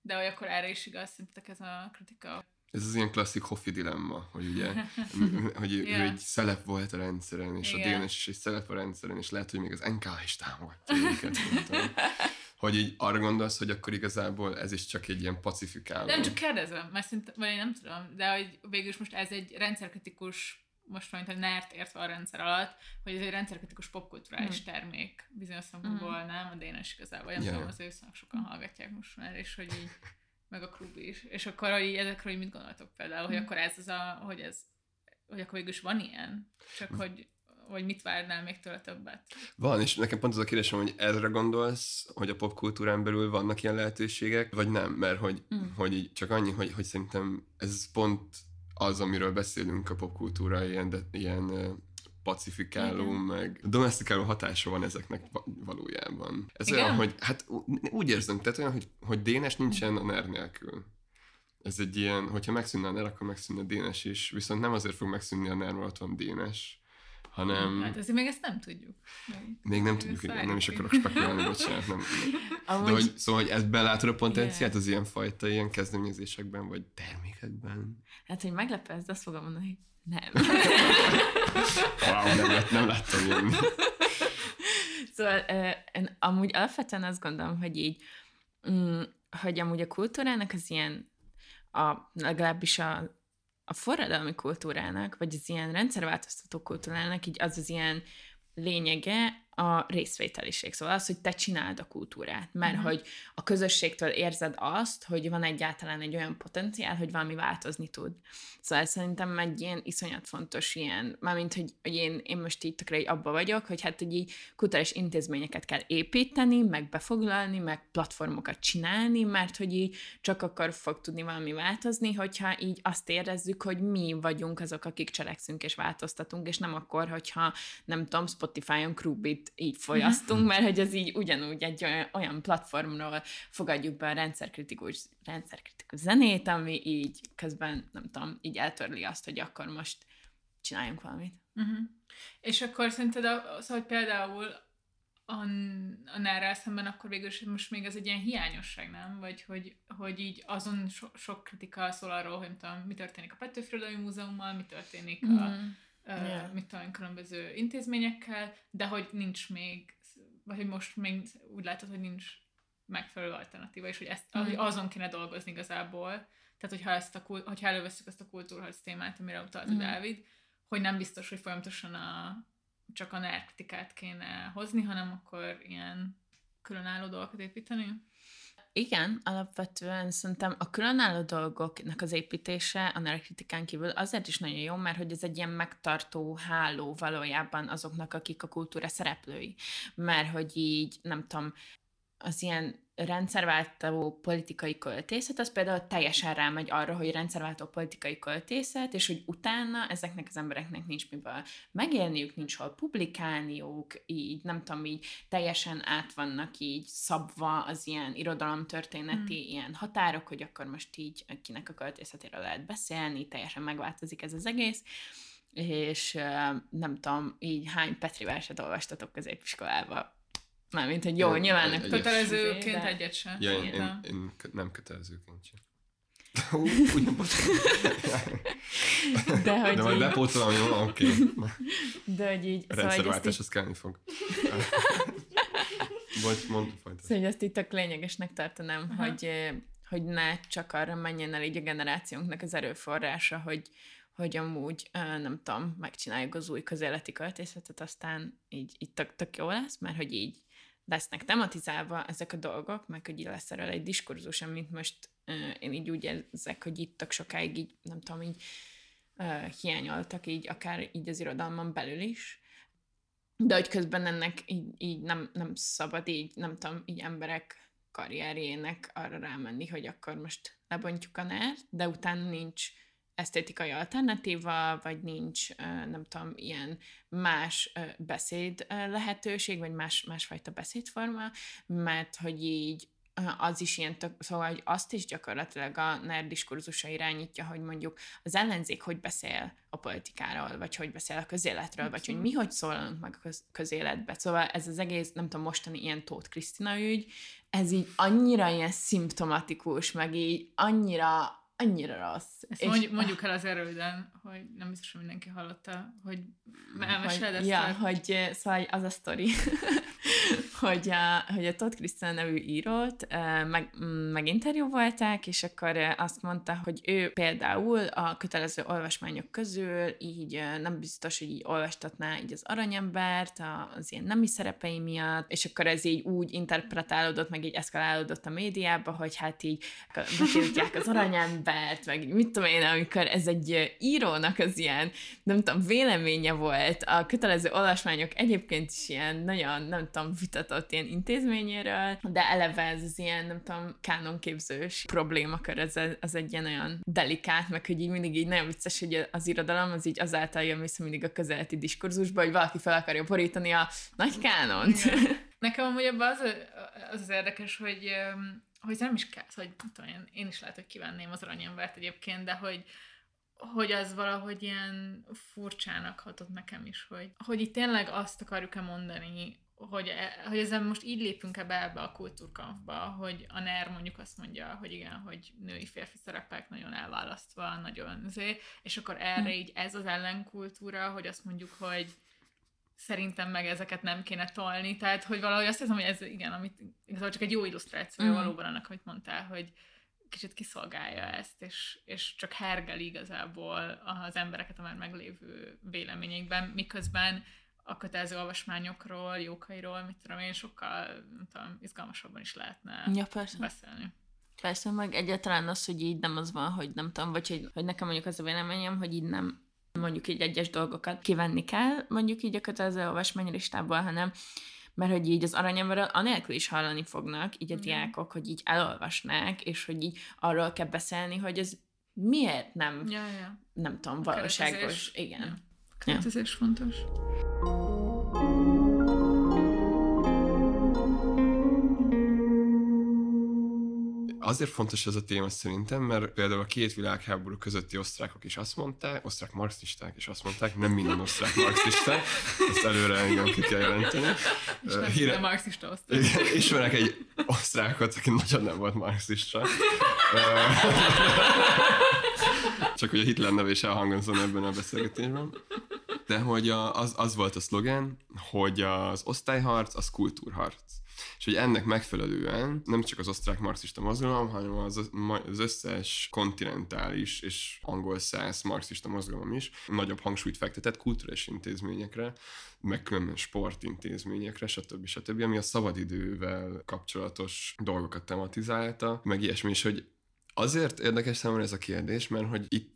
de hogy akkor erre is igaz, szerintetek ez a kritika? ez az ilyen klasszik Hoffi dilemma, hogy ugye, hogy ő Ja. egy szelep volt a rendszeren, és a Igen. DNS is egy szelep a rendszeren, és lehet, hogy még az NK is támogatja őket. Hogy így arra gondolsz, hogy akkor igazából ez is csak egy ilyen pacifikáló. Nem, csak kérdezem, mert szinte, vagy én nem tudom, de hogy végül is most ez egy rendszerkritikus most mondjuk, hogy nert értve a rendszer alatt, hogy ez egy rendszerkritikus popkulturális Hmm. termék bizonyos szempontból, nem? A Dénes igazából, nem Ja. tudom, az őszak sokan hallgatják most már, és hogy így, meg a klub is. És akkor hogy ezekről így mit gondoltok például, hogy Hmm. akkor ez az a, hogy ez, hogy akkor végül is van ilyen, csak hogy, hogy mit várnál még tőle többet. Van, és nekem pont az a kérdésem, hogy erre gondolsz, hogy a popkultúrán belül vannak ilyen lehetőségek, vagy nem? Mert hogy, Mm. hogy így csak annyi, hogy, hogy szerintem ez pont az, amiről beszélünk a popkultúra, ilyen, de, ilyen pacifikáló, Igen. meg domestikáló hatása van ezeknek va- valójában. Ez Igen? olyan, hogy hát úgy érzem, tehát olyan, hogy, hogy Dénes nincsen a NER nélkül. Ez egy ilyen, hogyha megszűnne a NER, akkor megszűnne a Dénes is, viszont nem azért fog megszűnni a NER, mert ott van Dénes, hanem... Hát azért még ezt nem tudjuk. Még nem tudjuk, igen, nem is akarok spekulálni, bocsánat. Nem. Amúgy, De hogy, szóval, hogy ezt belátod a potenciált Igen. az ilyen fajta ilyen kezdeményezésekben, vagy termékekben? hát, hogy de azt fogom mondani, hogy nem. Wow, nem, lát, nem láttam jönni. Szóval én amúgy alapvetően azt gondolom, hogy így, mm, hogy amúgy a kultúrának az ilyen, a, legalábbis a, a forradalmi kultúrának, vagy az ilyen rendszerváltoztató kultúrának így az az ilyen lényege a részvételiség. Szóval az, hogy te csináld a kultúrát, mert Mhm. hogy a közösségtől érzed azt, hogy van egyáltalán egy olyan potenciál, hogy valami változni tud. Szóval ez szerintem egy ilyen iszonyat fontos ilyen, mármint, hogy, hogy én, én most így tökre így abba vagyok, hogy hát, hogy így kulturális intézményeket kell építeni, meg befoglalni, meg platformokat csinálni, mert hogy így csak akkor fog tudni valami változni, hogyha így azt érezzük, hogy mi vagyunk azok, akik cselekszünk és változtatunk, és nem akkor, hogyha nem tudom, Spotify-on Krubit így folyasztunk, mert hogy ez így ugyanúgy egy olyan, olyan platformról fogadjuk be a rendszerkritikus, rendszerkritikus zenét, ami így közben, nem tudom, így eltörli azt, hogy akkor most csináljunk valamit. Uh-huh. És akkor szerinted, a, szóval, hogy például a, a NER-rel szemben akkor végül is most még ez egy ilyen hiányosság, nem? Vagy hogy, hogy így azon so, sok kritika szól arról, hogy nem tudom, mi történik a Petőfi Múzeummal, mi történik a, Mhm. Yeah. Mit tudom, különböző intézményekkel, de hogy nincs még, vagy hogy most még úgy látod, hogy nincs megfelelő alternatíva, és hogy ezt, Mhm. hogy azon kéne dolgozni igazából. Tehát, hogyha, ezt a, hogyha előveszük ezt a kultúrharc témát, amire utalt Mhm. a Dávid, hogy nem biztos, hogy folyamatosan a, csak a NER kritikát kéne hozni, hanem akkor ilyen különálló dolgokat építeni. Igen, alapvetően szerintem a különálló dolgoknak az építése a kritikán kívül azért is nagyon jó, mert hogy ez egy ilyen megtartó háló valójában azoknak, akik a kultúra szereplői. Mert hogy így, nem tudom, az ilyen rendszerváltó politikai költészet, az például teljesen rámegy arra, hogy rendszerváltó politikai költészet, és hogy utána ezeknek az embereknek nincs miből megélniük, nincs hol publikálniuk, így nem tudom, így teljesen át vannak így szabva az ilyen irodalomtörténeti Hmm. ilyen határok, hogy akkor most így kinek a költészetéről lehet beszélni, teljesen megváltozik ez az egész, és nem tudom, így hány Petri verset olvastatok középiskolába. Mármint, hogy jó, Egy- nyilván nem. Kötelezőként de- egyet sem. Ja, én, én, én nem kötelezőként sem. Ugyan. De hogy De majd bepótolom, jó? Oké. De hogy így, A szóval, rendszerváltás az kellni fog. Bocs, mondd folytasd. szóval, hogy ezt itt tök lényegesnek tartanám, Aha. hogy, hogy ne csak arra menjen el így a generációnknak az erőforrása, hogy, hogy amúgy, nem tudom, megcsináljuk az új közéleti költészetet, aztán így, így tök, tök jó lesz, mert hogy így lesznek tematizálva ezek a dolgok, meg hogy így lesz erről egy diskurzus, amit most eh, én így úgy érzek, hogy itt tök sokáig így, nem tudom, így uh, hiányoltak így, akár így az irodalmon belül is, de hogy közben ennek így, így nem, nem szabad így, nem tudom, így emberek karrierjének arra rámenni, hogy akkor most lebontjuk a NER, de utána nincs esztétikai alternatíva, vagy nincs, nem tudom, ilyen más beszéd lehetőség, vagy más, másfajta beszédforma, mert hogy így az is ilyen tök, szóval, hogy azt is gyakorlatilag a NER diskurzusa irányítja, hogy mondjuk az ellenzék hogy beszél a politikáról, vagy hogy beszél a közéletről, vagy hogy mi hogy szólalunk meg a köz- közéletbe. Szóval ez az egész, nem tudom, mostani ilyen Tóth Krisztina ügy, ez így annyira ilyen szimptomatikus, meg így annyira, annyira rossz. Ezt mondjuk, mondjuk el az erőden, hogy nem biztos, hogy mindenki hallotta, hogy elmeséled ezt ja, hogy szóval az a sztori, hogy a, hogy a Todd Christian nevű írót meg, mm, meginterjúvolták, és akkor azt mondta, hogy ő például a kötelező olvasmányok közül így nem biztos, hogy így olvastatná így az aranyembert az ilyen nemi szerepei miatt, és akkor ez így úgy interpretálódott, meg így eszkalálódott a médiába, hogy hát így betiltják az aranyembert, meg így mit tudom én, amikor ez egy írónak az ilyen nem tudom, véleménye volt. A kötelező olvasmányok egyébként is ilyen nagyon, nem tudom, vitatott ilyen intézményéről, de eleve ez az ilyen, nem tudom, kánonképzős problémakör, ez, az egy ilyen olyan delikát, meg hogy így mindig így nagyon vicces, hogy az irodalom az így azáltal jön vissza mindig a közeleti diskurzusba, hogy valaki fel akarja borítani a nagy kánont. Nekem amúgy ebben az, az az érdekes, hogy, hogy nem is kell, hogy tudom, én, én is lehet, hogy kívánném az aranyembert egyébként, de hogy, hogy az valahogy ilyen furcsának hatott nekem is, hogy, hogy itt tényleg azt akarjuk-e mondani, hogy, e- hogy ezzel most így lépünk ebbe ebbe a kultúrkampba, hogy a NER mondjuk azt mondja, hogy igen, hogy női férfi szerepek nagyon elválasztva, nagyon zé, és akkor erre így ez az ellenkultúra, hogy azt mondjuk, hogy szerintem meg ezeket nem kéne tolni, tehát hogy valahogy azt hiszem, hogy ez igen, amit igazából csak egy jó illusztráció mm. valóban annak, hogy mondtál, hogy kicsit kiszolgálja ezt, és, és csak hergel igazából az embereket a már meglévő véleményekben, miközben a kötelező olvasmányokról, jókairól, mit tudom én, sokkal nem tudom, izgalmasabban is lehetne Ja, persze. beszélni. Persze, meg egyáltalán az, hogy így nem az van, hogy nem tudom, vagy hogy, hogy nekem mondjuk az a véleményem, hogy így nem mondjuk így egyes dolgokat kivenni kell, mondjuk így a kötelező olvasmánylistából, hanem mert hogy így az aranyemberről anélkül is hallani fognak, így a diákok, hogy így elolvasnák, és hogy így arról kell beszélni, hogy ez miért nem, Ja, ja. nem tudom, A valóságos. keretezés. Igen. Ja. Keretezés fontos. Azért fontos ez a téma szerintem, mert például a két világháború közötti osztrákok is azt mondták, osztrák marxisták is azt mondták, nem minden osztrák marxisták, ezt előre igen ki kell jelenteni. És nem híre- marxista. Igen, ismerek egy osztrákot, aki nagyon nem volt marxista. Csak hogy a Hitler neve is elhangozom ebben a beszélgetésben. De hogy a, az, az volt a szlogen, hogy az osztályharc, az kultúrharc. És hogy ennek megfelelően nem csak az osztrák marxista mozgalom, hanem az, az összes kontinentális és angol száz marxista mozgalom is nagyobb hangsúlyt fektetett kulturális intézményekre, meg különben sportintézményekre, stb. stb., ami a szabadidővel kapcsolatos dolgokat tematizálta, meg ilyesmi, és hogy azért érdekes számomra ez a kérdés, mert hogy itt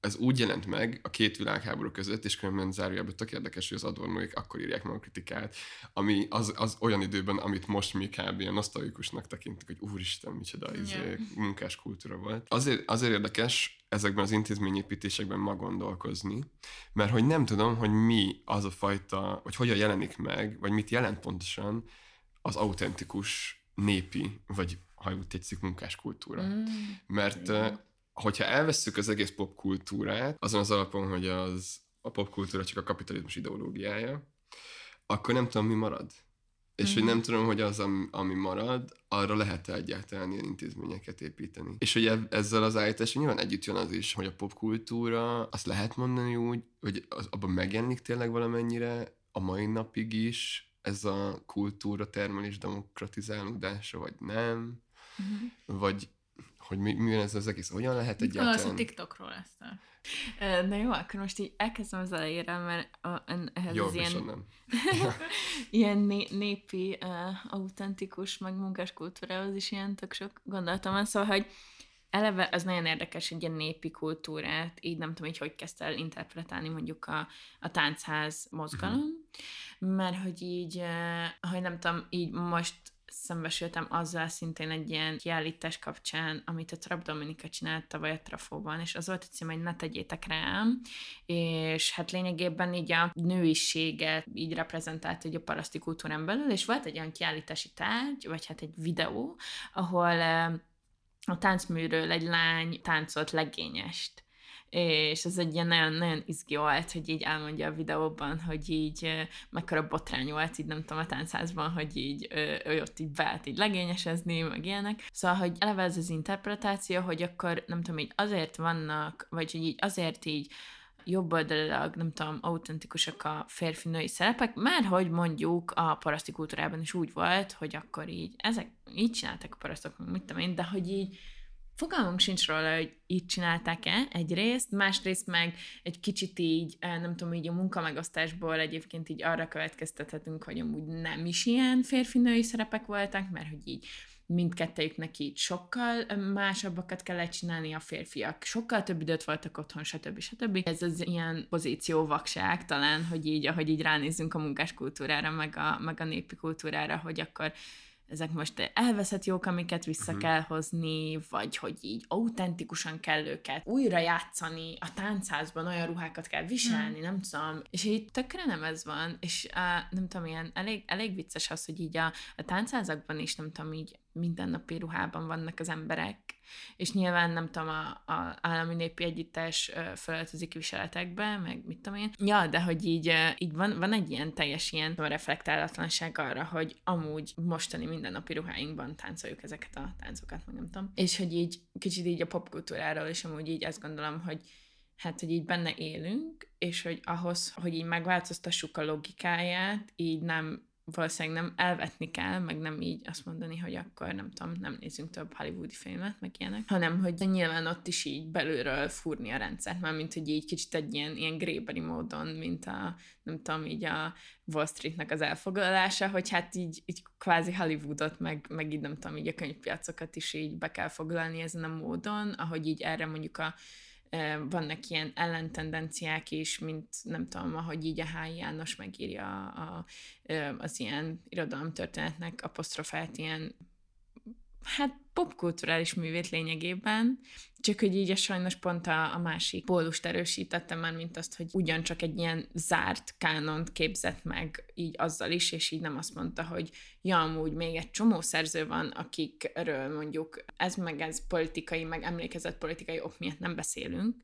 ez úgy jelent meg a két világháború között, és különben zárójában tök érdekes, hogy az adornóik akkor írják meg a kritikát, ami az, az olyan időben, amit most mi kb. ilyen nosztalikusnak tekintik, hogy úristen, micsoda yeah. izé, munkás kultúra volt. Azért, azért érdekes ezekben az intézményépítésekben ma gondolkozni, mert hogy nem tudom, hogy mi az a fajta, vagy hogyan jelenik meg, vagy mit jelent pontosan az autentikus népi, vagy ha úgy tetszik, munkáskultúra. Mm. Mert Igen hogyha elvesszük az egész popkultúrát, azon az alapon, hogy az a popkultúra csak a kapitalizmus ideológiája, akkor nem tudom, mi marad. És mm-hmm. hogy mhm. nem tudom, hogy az, ami marad, arra lehet -e egyáltalán ilyen intézményeket építeni. És hogy ezzel az állítással nyilván együtt jön az is, hogy a popkultúra, azt lehet mondani úgy, hogy az, abban megjelenik tényleg valamennyire a mai napig is ez a kultúra termelés demokratizálódása, vagy nem, mm-hmm. vagy hogy mi, mi ez az egész, hogyan lehet Mit egyáltalán... a TikTokról ezt. Na jó, akkor most így elkezdem az elejére, mert a, ehhez jó, az ilyen, nem. ilyen né, népi, uh, autentikus, meg munkás kultúrához is ilyen tök sok gondolatom van, szóval, hogy eleve az nagyon érdekes, egy ilyen népi kultúrát, így nem tudom, hogy hogy kezdte el interpretálni mondjuk a, a táncház mozgalom, uh-huh. mert hogy így, hogy nem tudom, így most szembesültem azzal szintén egy ilyen kiállítás kapcsán, amit a Trap Dominika csinált tavaly a Trafóban, és az volt a cím, hogy ne tegyétek rám, és hát lényegében így a nőiséget így reprezentált hogy a paraszti kultúrán belül, és volt egy olyan kiállítási tárgy, vagy hát egy videó, ahol a táncműről egy lány táncolt legényest és ez egy ilyen nagyon, nagyon izgi volt, hogy így elmondja a videóban, hogy így mekkora botrány volt, így nem tudom, a táncházban, hogy így ő ott így beállt így legényesezni, meg ilyenek. Szóval, hogy eleve ez az interpretáció, hogy akkor nem tudom, így azért vannak, vagy hogy így azért így jobb oldalilag, nem tudom, autentikusak a férfi-női szerepek, mert hogy mondjuk a paraszti kultúrában is úgy volt, hogy akkor így, ezek így csináltak a parasztok, mit tudom én, de hogy így fogalmunk sincs róla, hogy így csinálták-e egyrészt, másrészt meg egy kicsit így, eh, nem tudom, így a munkamegosztásból egyébként így arra következtethetünk, hogy amúgy nem is ilyen férfi-női szerepek voltak, mert hogy így mindkettejüknek így sokkal eh, másabbakat kellett csinálni a férfiak, sokkal több időt voltak otthon, stb. stb. Ez az ilyen pozíció vakság talán, hogy így, ahogy így ránézzünk a munkáskultúrára, meg a, meg a népi kultúrára, hogy akkor ezek most elveszett jók, amiket vissza uh-huh. kell hozni, vagy hogy így autentikusan kell őket újra játszani, a táncházban olyan ruhákat kell viselni, uh-huh. nem tudom. És így tökre nem ez van, és uh, nem tudom, ilyen elég, elég vicces az, hogy így a, a táncházakban is, nem tudom, így mindennapi ruhában vannak az emberek, és nyilván nem tudom, a, a állami népi együttes felöltözik viseletekbe, meg mit tudom én. Ja, de hogy így, így van, van egy ilyen teljes ilyen reflektálatlanság arra, hogy amúgy mostani mindennapi ruháinkban táncoljuk ezeket a táncokat, meg nem tudom. És hogy így kicsit így a popkultúráról is amúgy így azt gondolom, hogy hát, hogy így benne élünk, és hogy ahhoz, hogy így megváltoztassuk a logikáját, így nem valószínűleg nem elvetni kell, meg nem így azt mondani, hogy akkor nem tudom, nem nézzünk több hollywoodi filmet, meg ilyenek, hanem hogy nyilván ott is így belülről fúrni a rendszert, már mint hogy így kicsit egy ilyen, ilyen gréberi módon, mint a, nem tudom, így a Wall Streetnek az elfoglalása, hogy hát így, így kvázi Hollywoodot, meg, meg így nem tudom, így a könyvpiacokat is így be kell foglalni ezen a módon, ahogy így erre mondjuk a vannak ilyen ellentendenciák is, mint nem tudom, ahogy így a H. János megírja a, az ilyen irodalomtörténetnek apostrofált ilyen hát popkulturális művét lényegében, csak hogy így a sajnos pont a, a másik pólust erősítette már, mint azt, hogy ugyancsak egy ilyen zárt kánont képzett meg így azzal is, és így nem azt mondta, hogy ja, amúgy még egy csomó szerző van, akikről mondjuk ez meg ez politikai, meg emlékezett politikai ok miatt nem beszélünk,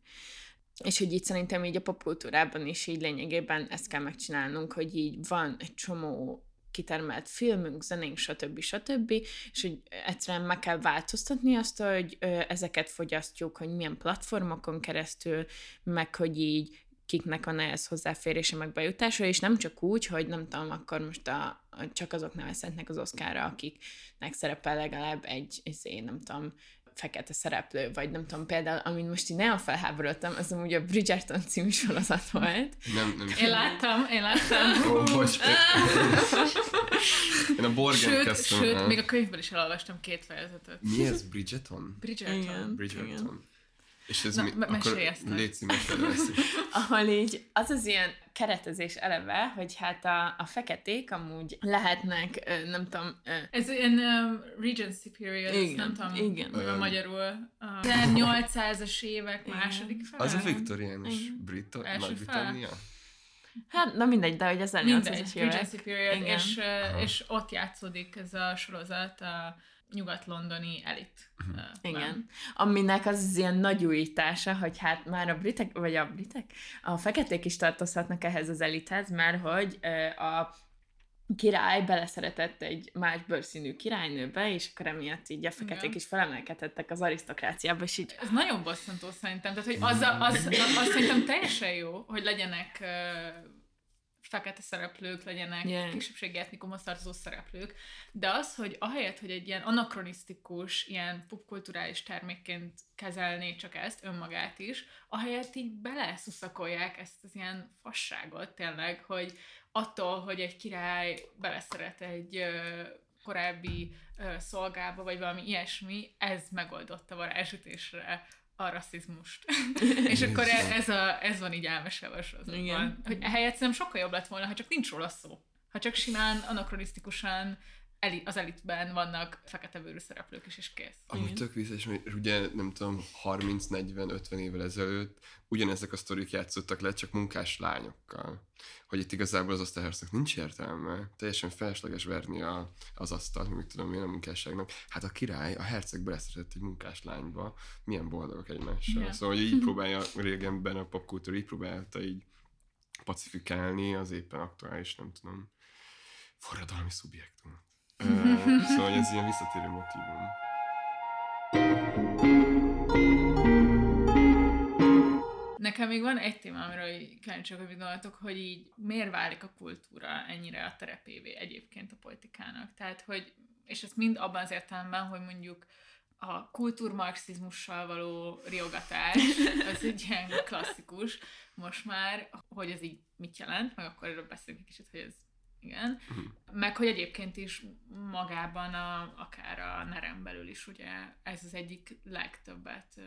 és hogy itt szerintem így a popkultúrában is így lényegében ezt kell megcsinálnunk, hogy így van egy csomó kitermelt filmünk, zenénk, stb. stb. És hogy egyszerűen meg kell változtatni azt, hogy ezeket fogyasztjuk, hogy milyen platformokon keresztül, meg hogy így kiknek van ehhez hozzáférése, meg bejutása, és nem csak úgy, hogy nem tudom, akkor most a, csak azok nevezhetnek az Oscarra, akiknek szerepel legalább egy, izé, nem tudom, fekete szereplő, vagy nem tudom, például, amin most így nagyon felháborodtam, az amúgy a Bridgerton című sorozat volt. Nem, nem. Én láttam, én láttam. Ó, bocs. Én a Borgen Sőt, kezdtem. sőt el. még a könyvből is elolvastam két fejezetet. Mi ez? Bridgeton? Bridgerton. Igen. Bridgerton. És ez Na, mi? me- Akkor légy szíves, ahol így az az ilyen keretezés eleve, hogy hát a, a feketék amúgy lehetnek, nem tudom, Ez ilyen um, Regency period, Igen, nem tudom, igen. Öm. magyarul. A 1800-as évek Igen. második fele. Az a viktoriánus. Brit- Nagy-Britannia? hát na mindegy, de hogy az 1800-as Mindegy, évek. Regency period, Igen. és, uh, és ott játszódik ez a sorozat a nyugat-londoni elit. Mhm. uh, Igen. Aminek az, az ilyen nagy újítása, hogy hát már a britek, vagy a britek, a feketék is tartozhatnak ehhez az elithez, mert hogy a király beleszeretett egy más bőrszínű királynőbe, és akkor emiatt így a feketék Igen. is felemelkedhettek az arisztokráciába, és így Ez nagyon bosszantó szerintem. Tehát, hogy az, a, az, az szerintem teljesen jó, hogy legyenek uh, fekete szereplők, legyenek Yeah. kisebbségi etnikumhoz tartozó szereplők, de az, hogy ahelyett, hogy egy ilyen anakronisztikus, ilyen popkulturális termékként kezelné csak ezt, önmagát is, ahelyett így beleszuszakolják ezt az ilyen fasságot tényleg, hogy attól, hogy egy király beleszeret egy korábbi ö, szolgába, vagy valami ilyesmi, ez megoldotta varázsütésre a rasszizmust. és akkor ez, a, ez van így elmesélve sorozatban. Hogy ehelyett szerintem sokkal jobb lett volna, ha csak nincs róla szó. Ha csak simán, anakronisztikusan eli, az elitben vannak fekete bőrű szereplők is, és kész. Amúgy tök vicces, mert ugye nem tudom, 30-40-50 évvel ezelőtt ugyanezek a sztorik játszottak le, csak munkás lányokkal. Hogy itt igazából az osztályharcnak nincs értelme, teljesen felesleges verni a, az asztalt, mit tudom én a munkásságnak. Hát a király, a herceg beleszeretett egy munkás lányba, milyen boldogok egymással. Ja. Szóval, hogy így próbálja régenben a popkultúra, így próbálta így pacifikálni az éppen aktuális, nem tudom, forradalmi szubjektumot. Szóval ez ilyen visszatérő motivum. Nekem még van egy téma, amiről kíváncsiak, hogy gondoltok, hogy így miért válik a kultúra ennyire a terepévé egyébként a politikának. Tehát, hogy, és ez mind abban az értelemben, hogy mondjuk a kultúrmarxizmussal való riogatás, az egy ilyen klasszikus most már, hogy ez így mit jelent, meg akkor erről beszélünk egy kicsit, hogy ez igen. Meg hogy egyébként is magában, a, akár a nerem belül is, ugye ez az egyik legtöbbet,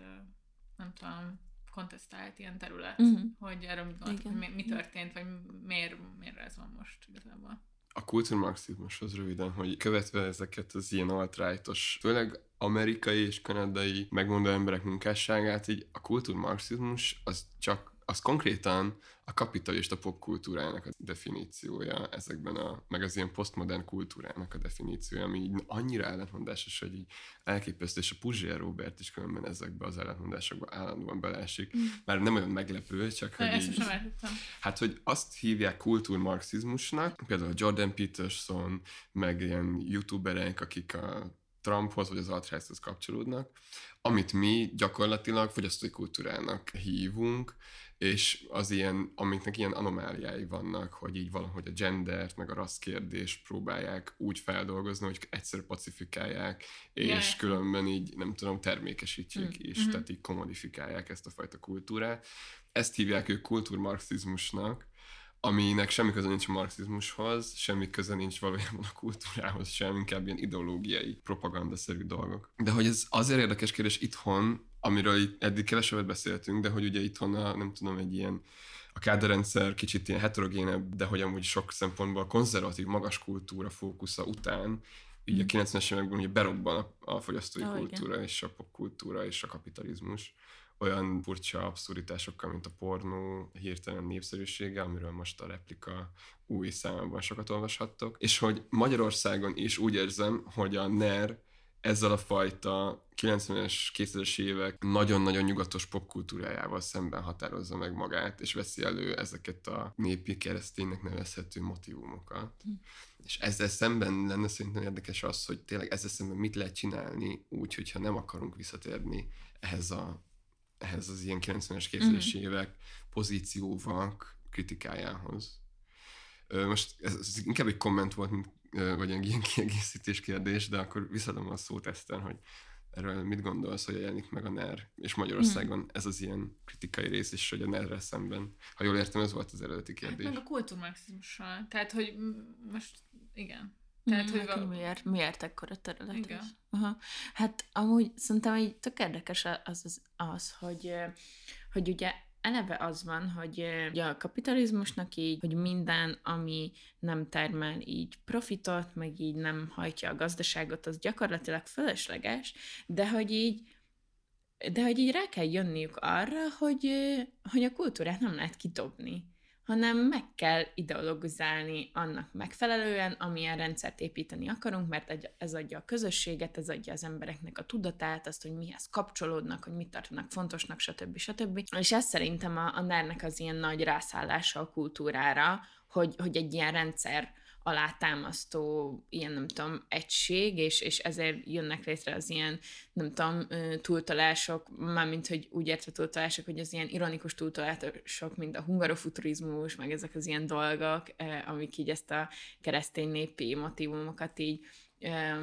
nem tudom, kontesztált ilyen terület, Mhm. uh-huh. hogy erről mit hogy mi, mi történt, vagy miért, miért ez van most igazából. a kultúrmarxizmushoz röviden, hogy követve ezeket az ilyen alt-rightos, főleg amerikai és kanadai megmondó emberek munkásságát, így a kultúrmarxizmus az csak az konkrétan a kapitalista popkultúrának a definíciója ezekben a, meg az ilyen posztmodern kultúrának a definíciója, ami így annyira ellentmondásos, hogy így elképesztő, és a Puzsér Robert is különben ezekbe az ellentmondásokba állandóan beleesik. Már nem olyan meglepő, csak hogy így. Hát, hogy azt hívják kultúrmarxizmusnak, például Jordan Peterson, meg ilyen youtuberek, akik a Trumphoz vagy az alt kapcsolódnak, amit mi gyakorlatilag fogyasztói kultúrának hívunk, és az ilyen, amiknek ilyen anomáliái vannak, hogy így valahogy a gendert, meg a rassz kérdést próbálják úgy feldolgozni, hogy egyszer pacifikálják, és Ja. különben így, nem tudom, termékesítsék is, Mhm. tehát így kommodifikálják ezt a fajta kultúrát. Ezt hívják ők kultúrmarxizmusnak, aminek semmi köze nincs a marxizmushoz, semmi köze nincs valójában a kultúrához sem, inkább ilyen ideológiai, propagandaszerű dolgok. De hogy ez azért érdekes kérdés itthon, amiről itt eddig kevesebbet beszéltünk, de hogy ugye itthon a, nem tudom, egy ilyen a káderrendszer kicsit ilyen heterogénebb, de hogy amúgy sok szempontból konzervatív, magas kultúra fókusza után, így a 90-es években ugye berobban a, a fogyasztói igen. kultúra és a popkultúra és a kapitalizmus olyan furcsa abszurditásokkal, mint a pornó hirtelen népszerűsége, amiről most a replika új számában sokat olvashattok, és hogy Magyarországon is úgy érzem, hogy a NER ezzel a fajta 90-es, 2000-es évek nagyon-nagyon nyugatos popkultúrájával szemben határozza meg magát, és veszi elő ezeket a népi kereszténynek nevezhető motivumokat. És ezzel szemben lenne szerintem érdekes az, hogy tényleg ezzel szemben mit lehet csinálni úgy, hogyha nem akarunk visszatérni ehhez a ehhez az ilyen 90-es, 2000-es évek pozícióvak kritikájához. Most ez, ez inkább egy komment volt, mint, vagy egy ilyen kiegészítés kérdés, de akkor visszadom a szót Eszter, hogy erről mit gondolsz, hogy jelenik meg a NER, és Magyarországon ez az ilyen kritikai rész is, hogy a NER-rel szemben. Ha jól értem, ez volt az eredeti Hát kérdés. meg a kultúrmarxizmussal. Tehát, hogy most igen. Tehát, hogy Neked val- miért, miért ekkora terület Igen. Aha. Hát amúgy szerintem így tök érdekes az, az, az hogy, hogy ugye eleve az van, hogy ugye a kapitalizmusnak így, hogy minden, ami nem termel így profitot, meg így nem hajtja a gazdaságot, az gyakorlatilag fölösleges, de hogy így de hogy így rá kell jönniük arra, hogy, hogy a kultúrát nem lehet kidobni, hanem meg kell ideologizálni annak megfelelően, amilyen rendszert építeni akarunk, mert ez adja a közösséget, ez adja az embereknek a tudatát, azt, hogy mihez kapcsolódnak, hogy mit tartanak fontosnak, stb. stb. És ez szerintem a, a NER-nek az ilyen nagy rászállása a kultúrára, hogy, hogy egy ilyen rendszer alátámasztó ilyen, nem tudom, egység, és, és ezért jönnek létre az ilyen, nem tudom, túltalások, mármint, hogy úgy értve túltalások, hogy az ilyen ironikus túltalások, mint a hungarofuturizmus, meg ezek az ilyen dolgok, amik így ezt a keresztény népi motivumokat így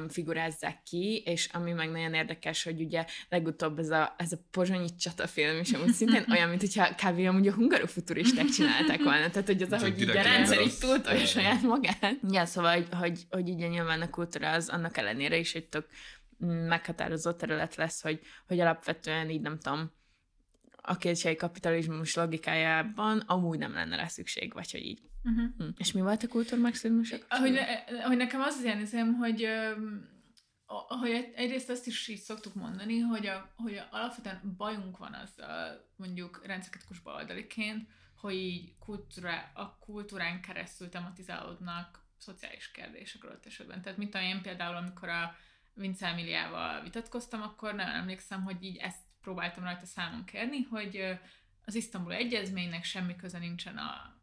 figurázzák ki, és ami meg nagyon érdekes, hogy ugye legutóbb ez a, ez a pozsonyi csatafilm, és amúgy szintén olyan, mint hogyha kb. amúgy a hungarofuturisták csinálták volna, tehát hogy az, Csak ahogy így a rendszer így túltolja saját magát. Ja, szóval, hogy, hogy, hogy ugye nyilván a kultúra az annak ellenére is egy tök mm, meghatározó terület lesz, hogy, hogy alapvetően így nem tudom, a kétségi kapitalizmus logikájában amúgy nem lenne rá szükség, vagy hogy így. Uh-huh. Hm. És mi volt a kultúrmaximumosok? Hogy, ne, hogy nekem az az izém, hogy, hogy egy- egyrészt azt is így szoktuk mondani, hogy, a, hogy a, alapvetően bajunk van azzal, mondjuk rendszerkritikus baloldaliként, hogy így kultúra, a kultúrán keresztül tematizálódnak szociális kérdések adott esetben. Tehát mint olyan én például, amikor a Vince Emiliával vitatkoztam, akkor nem emlékszem, hogy így ezt próbáltam rajta számon kérni, hogy az Isztambul Egyezménynek semmi köze nincsen a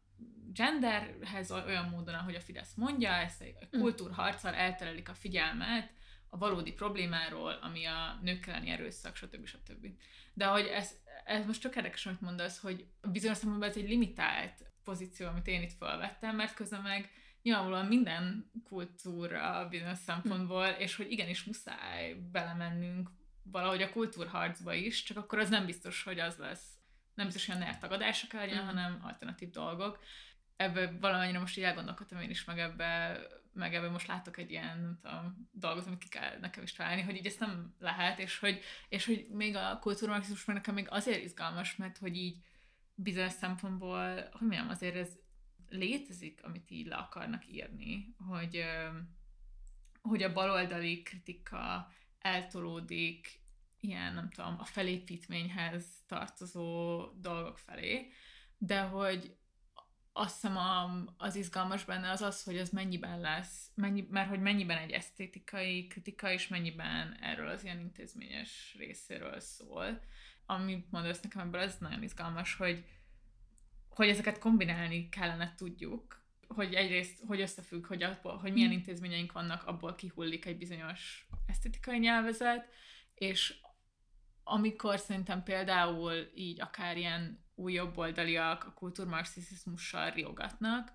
genderhez olyan módon, ahogy a Fidesz mondja, ezt a kultúrharccal elterelik a figyelmet a valódi problémáról, ami a nők elleni erőszak, stb. stb. De hogy ez, ez most tök érdekes, amit mondasz, hogy bizonyos szempontból ez egy limitált pozíció, amit én itt felvettem, mert közben meg nyilvánvalóan minden kultúra bizonyos szempontból, és hogy igenis muszáj belemennünk valahogy a kultúrharcba is, csak akkor az nem biztos, hogy az lesz, nem biztos, hogy a NER tagadása kell legyen, Mhm. hanem alternatív dolgok. Ebbe valamennyire most így elgondolkodtam én is, meg ebbe, meg ebbe most látok egy ilyen, nem tudom, dolgot, amit ki kell nekem is találni, hogy így ezt nem lehet, és hogy, és hogy még a kultúrmarxizmus meg nekem még azért izgalmas, mert hogy így bizonyos szempontból, hogy mondjam, azért ez létezik, amit így le akarnak írni, hogy, hogy a baloldali kritika eltolódik ilyen, nem tudom, a felépítményhez tartozó dolgok felé, de hogy azt hiszem a, az izgalmas benne az az, hogy az mennyiben lesz, mennyi, mert hogy mennyiben egy esztétikai kritika, és mennyiben erről az ilyen intézményes részéről szól. Amit mondasz nekem ebből, ez nagyon izgalmas, hogy, hogy ezeket kombinálni kellene tudjuk, hogy egyrészt, hogy összefügg, hogy, abból, hogy milyen intézményeink vannak, abból kihullik egy bizonyos esztetikai nyelvezet, és amikor szerintem például így akár ilyen új jobboldaliak a kultúrmarxizmussal riogatnak,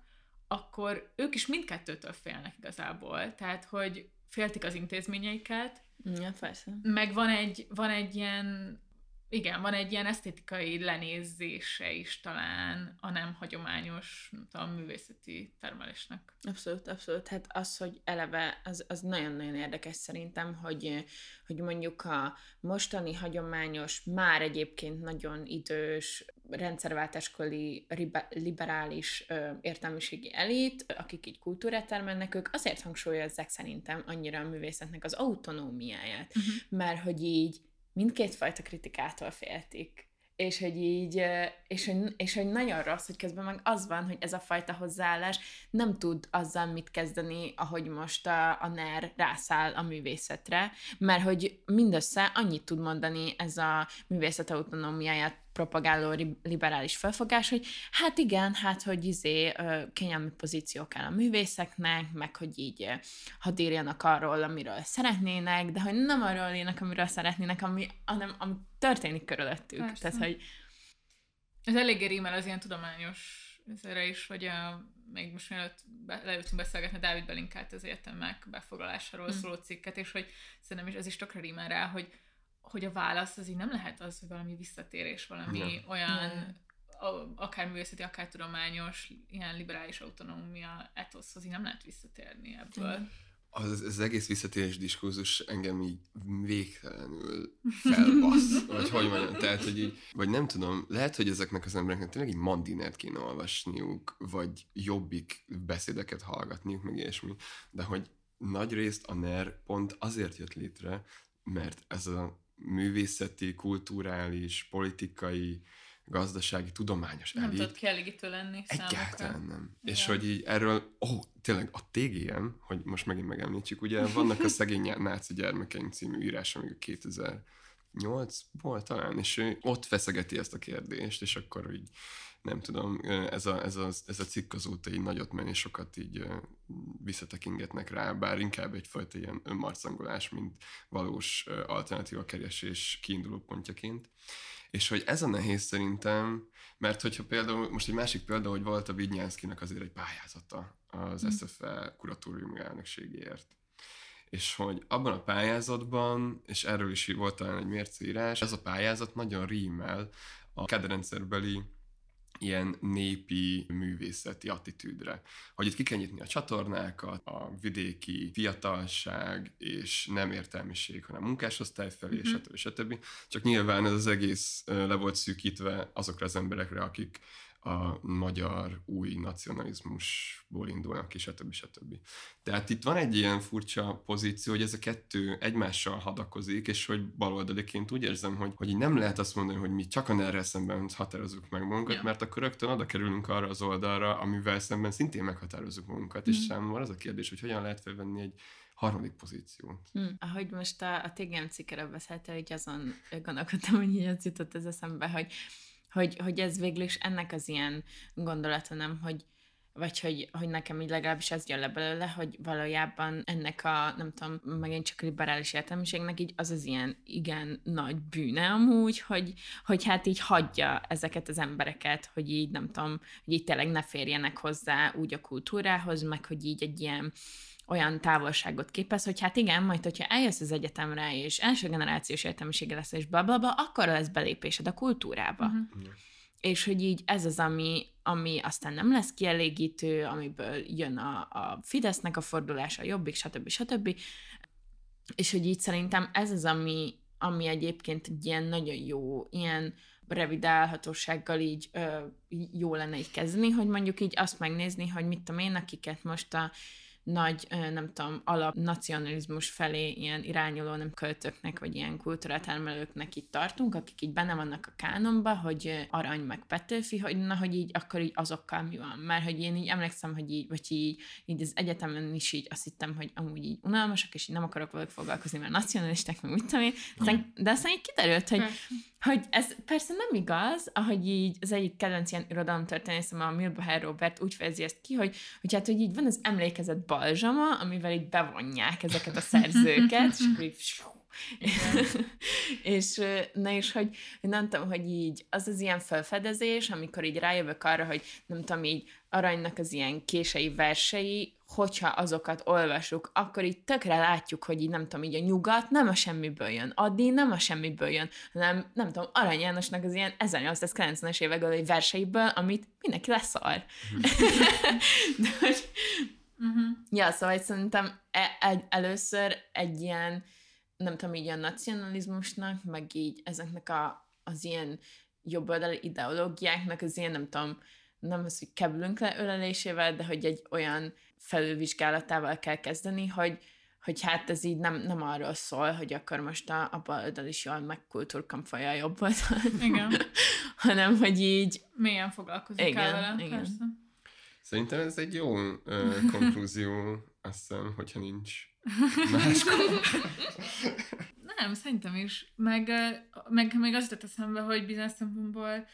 akkor ők is mindkettőtől félnek igazából. Tehát, hogy féltik az intézményeiket, Ja, persze. meg van egy, van egy ilyen, igen, van egy ilyen esztétikai lenézése is talán a nem hagyományos, nem tudom, művészeti termelésnek. Abszolút, abszolút. Hát az, hogy eleve, az, az nagyon-nagyon érdekes szerintem, hogy, hogy mondjuk a mostani hagyományos, már egyébként nagyon idős, rendszerváltáskori liberális értelmiségi elit, akik így kultúrát termelnek, ők azért hangsúlyozzák szerintem annyira a művészetnek az autonómiáját, Uh-huh. mert hogy így mindkét fajta kritikától féltik. És hogy így, és hogy, és hogy nagyon rossz, hogy közben meg az van, hogy ez a fajta hozzáállás nem tud azzal mit kezdeni, ahogy most a, a NER rászáll a művészetre, mert hogy mindössze annyit tud mondani ez a művészet autonómiáját propagáló liberális felfogás, hogy hát igen, hát hogy izé kényelmi pozíciók áll a művészeknek, meg hogy így hadd írjanak arról, amiről szeretnének, de hogy nem arról írnak, amiről szeretnének, ami, hanem ami történik körülöttük. Persze. Tehát, hogy Ez eléggé rímel az ilyen tudományos ezre is, hogy a, még most mielőtt be, leültünk beszélgetni, Dávid belinkált az egyetemek befoglalásáról Mm. szóló cikket, és hogy szerintem is ez is tökre rímel rá, hogy, hogy a válasz az így nem lehet az, hogy valami visszatérés, valami Nem. olyan akár művészeti, akár tudományos, ilyen liberális autonómia etoszhoz így nem lehet visszatérni ebből. Az, az egész visszatérés diskurzus engem így végtelenül felbasz, vagy hogy mondjam, tehát, hogy így, vagy nem tudom, lehet, hogy ezeknek az embereknek tényleg egy mandinert kéne olvasniuk, vagy jobbik beszédeket hallgatniuk, meg ilyesmi, de hogy nagy részt a NER pont azért jött létre, mert ez a művészeti, kulturális, politikai, gazdasági, tudományos Nem elit tudod kielégítő lenni Egyáltalán számukra. nem. És Igen. hogy így erről, ó, oh, tényleg a TGM, hogy most megint megemlítsük, ugye vannak a szegény náci gyermekeink című írás, amíg 2008-ból talán, és ő ott feszegeti ezt a kérdést, és akkor így nem tudom, ez a, ez a, ez a cikk azóta így nagyot menni, sokat így visszatekingetnek rá, bár inkább egyfajta ilyen önmarcangolás, mint valós alternatíva keresés kiinduló pontjaként. És hogy ez a nehéz szerintem, mert hogyha például, most egy másik példa, hogy volt a Vignyánszkinak azért egy pályázata az Mm. SFE kuratóriumi elnökségéért. És hogy abban a pályázatban, és erről is volt talán egy mércéírás, ez a pályázat nagyon rímel a kedrendszerbeli ilyen népi művészeti attitűdre. Hogy itt ki kell nyitni a csatornákat, a vidéki fiatalság és nem értelmiség, hanem munkásosztály felé, Mhm. stb. stb. Csak nyilván ez az egész le volt szűkítve azokra az emberekre, akik a magyar új nacionalizmusból indulnak ki, stb. stb. Tehát itt van egy ilyen furcsa pozíció, hogy ez a kettő egymással hadakozik, és hogy baloldaliként úgy érzem, hogy, hogy így nem lehet azt mondani, hogy mi csak a ner szemben határozzuk meg magunkat, Ja. mert akkor rögtön oda kerülünk arra az oldalra, amivel szemben szintén meghatározzuk magunkat, és Mhm. számomra az a kérdés, hogy hogyan lehet felvenni egy harmadik pozíciót. Hm. Ahogy most a, a TGM cikkeről beszéltél, így azon gondolkodtam, hogy így az jutott ez eszembe, hogy, hogy, hogy ez végül is ennek az ilyen gondolata, nem, hogy vagy hogy, hogy nekem így legalábbis ez jön le belőle, hogy valójában ennek a, nem tudom, megint csak liberális értelmiségnek így az az ilyen igen nagy bűne amúgy, hogy, hogy hát így hagyja ezeket az embereket, hogy így nem tudom, hogy így tényleg ne férjenek hozzá úgy a kultúrához, meg hogy így egy ilyen olyan távolságot képez, hogy hát igen, majd hogyha eljössz az egyetemre, és első generációs értelmisége lesz, és blablabla, akkor lesz belépésed a kultúrába. Mhm. És hogy így ez az, ami, ami aztán nem lesz kielégítő, amiből jön a, a Fidesznek a fordulása, a Jobbik, stb. stb. És hogy így szerintem ez az, ami, ami egyébként egy ilyen nagyon jó, ilyen revidálhatósággal így ö, jó lenne így kezdeni, hogy mondjuk így azt megnézni, hogy mit tudom én, akiket most a nagy, nem tudom, alap nacionalizmus felé ilyen irányuló nem költőknek, vagy ilyen kultúratermelőknek itt tartunk, akik így benne vannak a kánonba, hogy Arany meg Petőfi, hogy na, hogy így akkor így azokkal mi van. Mert hogy én így emlékszem, hogy így, vagy így, így az egyetemen is így azt hittem, hogy amúgy így unalmasak, és így nem akarok velük foglalkozni, mert nacionalisták, meg mit tudom én. Aztán, de aztán így kiderült, hogy Persze. Hogy ez persze nem igaz, ahogy így az egyik kedvenc ilyen irodalomtörténészem, a Milbacher Robert úgy fejezi ezt ki, hogy, hogy hát, hogy így van az emlékezet balzsama, amivel így bevonják ezeket a szerzőket, és akkor így és na és hogy nem tudom, hogy így az az ilyen felfedezés, amikor így rájövök arra, hogy nem tudom, így aranynak az ilyen kései versei, hogyha azokat olvasjuk, akkor így tökre látjuk, hogy így nem tudom, így a nyugat nem a semmiből jön, Addi nem a semmiből jön, hanem nem tudom, Arany Jánosnak az ilyen 1890-es évekből verseiből, amit mindenki leszar. De hogy, Uh-huh. Ja, szóval szerintem e- egy, először egy ilyen, nem tudom, így a nacionalizmusnak, meg így ezeknek a, az ilyen jobboldali ideológiáknak az ilyen, nem tudom, nem az, hogy keblünk le ölelésével, de hogy egy olyan felülvizsgálatával kell kezdeni, hogy, hogy hát ez így nem, nem arról szól, hogy akkor most a, a baloldal is jól meg kultúrkampolja a jobb oldalt, Igen. hanem hogy így Mélyen foglalkozik Igen, el vele, igen. persze. Szerintem ez egy jó ö, konklúzió, azt hiszem, hogyha nincs Nem, szerintem is. Meg, meg meg az jutott eszembe, hogy bizonyos szempontból,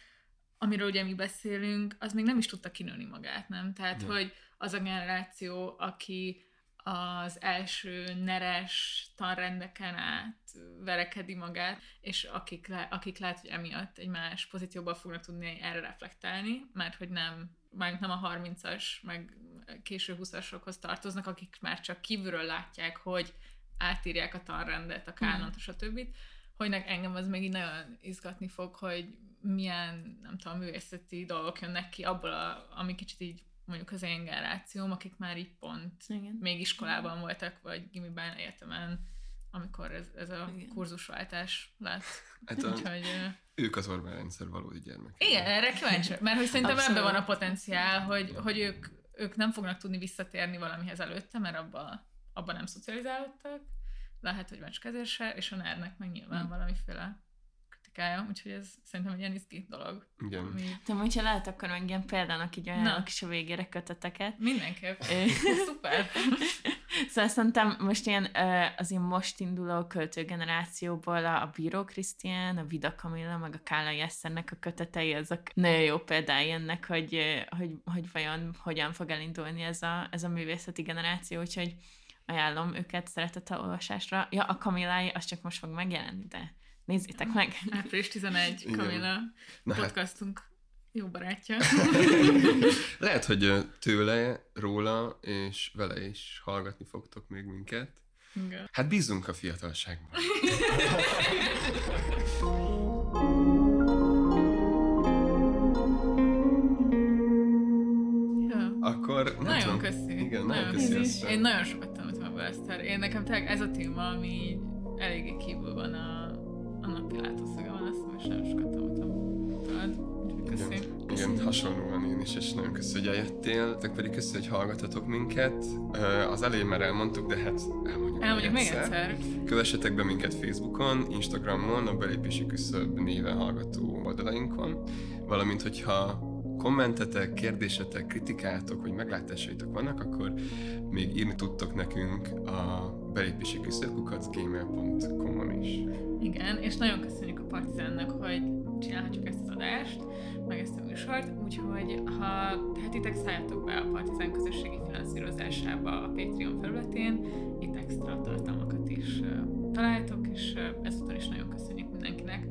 amiről ugye mi beszélünk, az még nem is tudta kinőni magát, nem? Tehát, Ja. hogy az a generáció, aki az első neres tanrendeken át verekedi magát, és akik, le, akik lehet, hogy emiatt egy más pozícióban fognak tudni erre reflektálni, mert hogy nem, már nem a 30-as, meg késő 20-asokhoz tartoznak, akik már csak kívülről látják, hogy átírják a tanrendet, a kánont, stb. Hogy engem az így nagyon izgatni fog, hogy milyen, nem tudom, művészeti dolgok jönnek ki abból, a, ami kicsit így mondjuk az én generációm, akik már így pont Igen. még iskolában voltak, vagy gimiben, egyetemen, amikor ez, ez a Igen. kurzusváltás lett. Hát a, Úgyhogy, ők az Orbán rendszer valódi gyermek. igen, erre kíváncsi, mert hogy szerintem Abszolút. ebben van a potenciál, hogy, hogy ők, ők nem fognak tudni visszatérni valamihez előtte, mert abban abba nem szocializálódtak, lehet, hogy csak ezért se, és a nerdnek meg nyilván valamiféle kritikája, úgyhogy ez szerintem egy ilyen izgi dolog. Igen. Ami De hogyha lehet, akkor meg ilyen példának így ajánlok is a végére köteteket. mindenképp. Szuper. Szóval szerintem most ilyen az ilyen most induló költőgenerációból a, Bíró Krisztián, a Vida Kamilla, meg a Kállai Eszternek a kötetei, azok nagyon jó példái ennek, hogy, hogy, hogy vajon hogyan fog elindulni ez a, ez a művészeti generáció, úgyhogy ajánlom őket szeretettel olvasásra. Ja, a Kamillái, az csak most fog megjelenni, de nézzétek meg. Április 11, Igen. Kamila, Na hát, podcastunk jó barátja. lehet, hogy tőle, róla és vele is hallgatni fogtok még minket. Igen. Hát bízunk a fiatalságban. Ja. Akkor Nagyon tudom. köszi. Igen, nagyon köszi. Én, nagyon sokat tanultam ebből, Eszter. Én nekem tényleg ez a téma, ami eléggé kívül van a, a napi látószögemben, azt hiszem, és nagyon sokat tanultam tőled. Úgyhogy Köszi. Igen, igen, hasonlóan én is, és nagyon köszi, hogy eljöttél, te pedig köszi, hogy hallgatatok minket. Az elején már elmondtuk, de hát elmondjuk, Elmondjuk még egyszer. Kövessetek be minket Facebookon, Instagramon, a belépési küszöb néven hallgató oldalainkon, valamint hogyha kommentetek, kérdésetek, kritikátok, vagy meglátásaitok vannak, akkor még írni tudtok nekünk a belépési küszöbkukacgmail.com-on is. Igen, és nagyon köszönjük a Partizánnak, hogy csinálhatjuk ezt az adást, meg ezt a műsort, úgyhogy ha tehetitek, szálljatok be a Partizán közösségi finanszírozásába a Patreon felületén, itt extra tartalmakat is találtok, és ezúttal is nagyon köszönjük mindenkinek,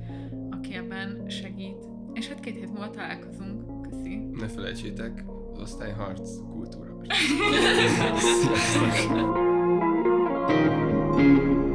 aki ebben segít. És hát két hét múlva találkozunk. Köszi! Ne felejtsétek, az osztályharc kultúra.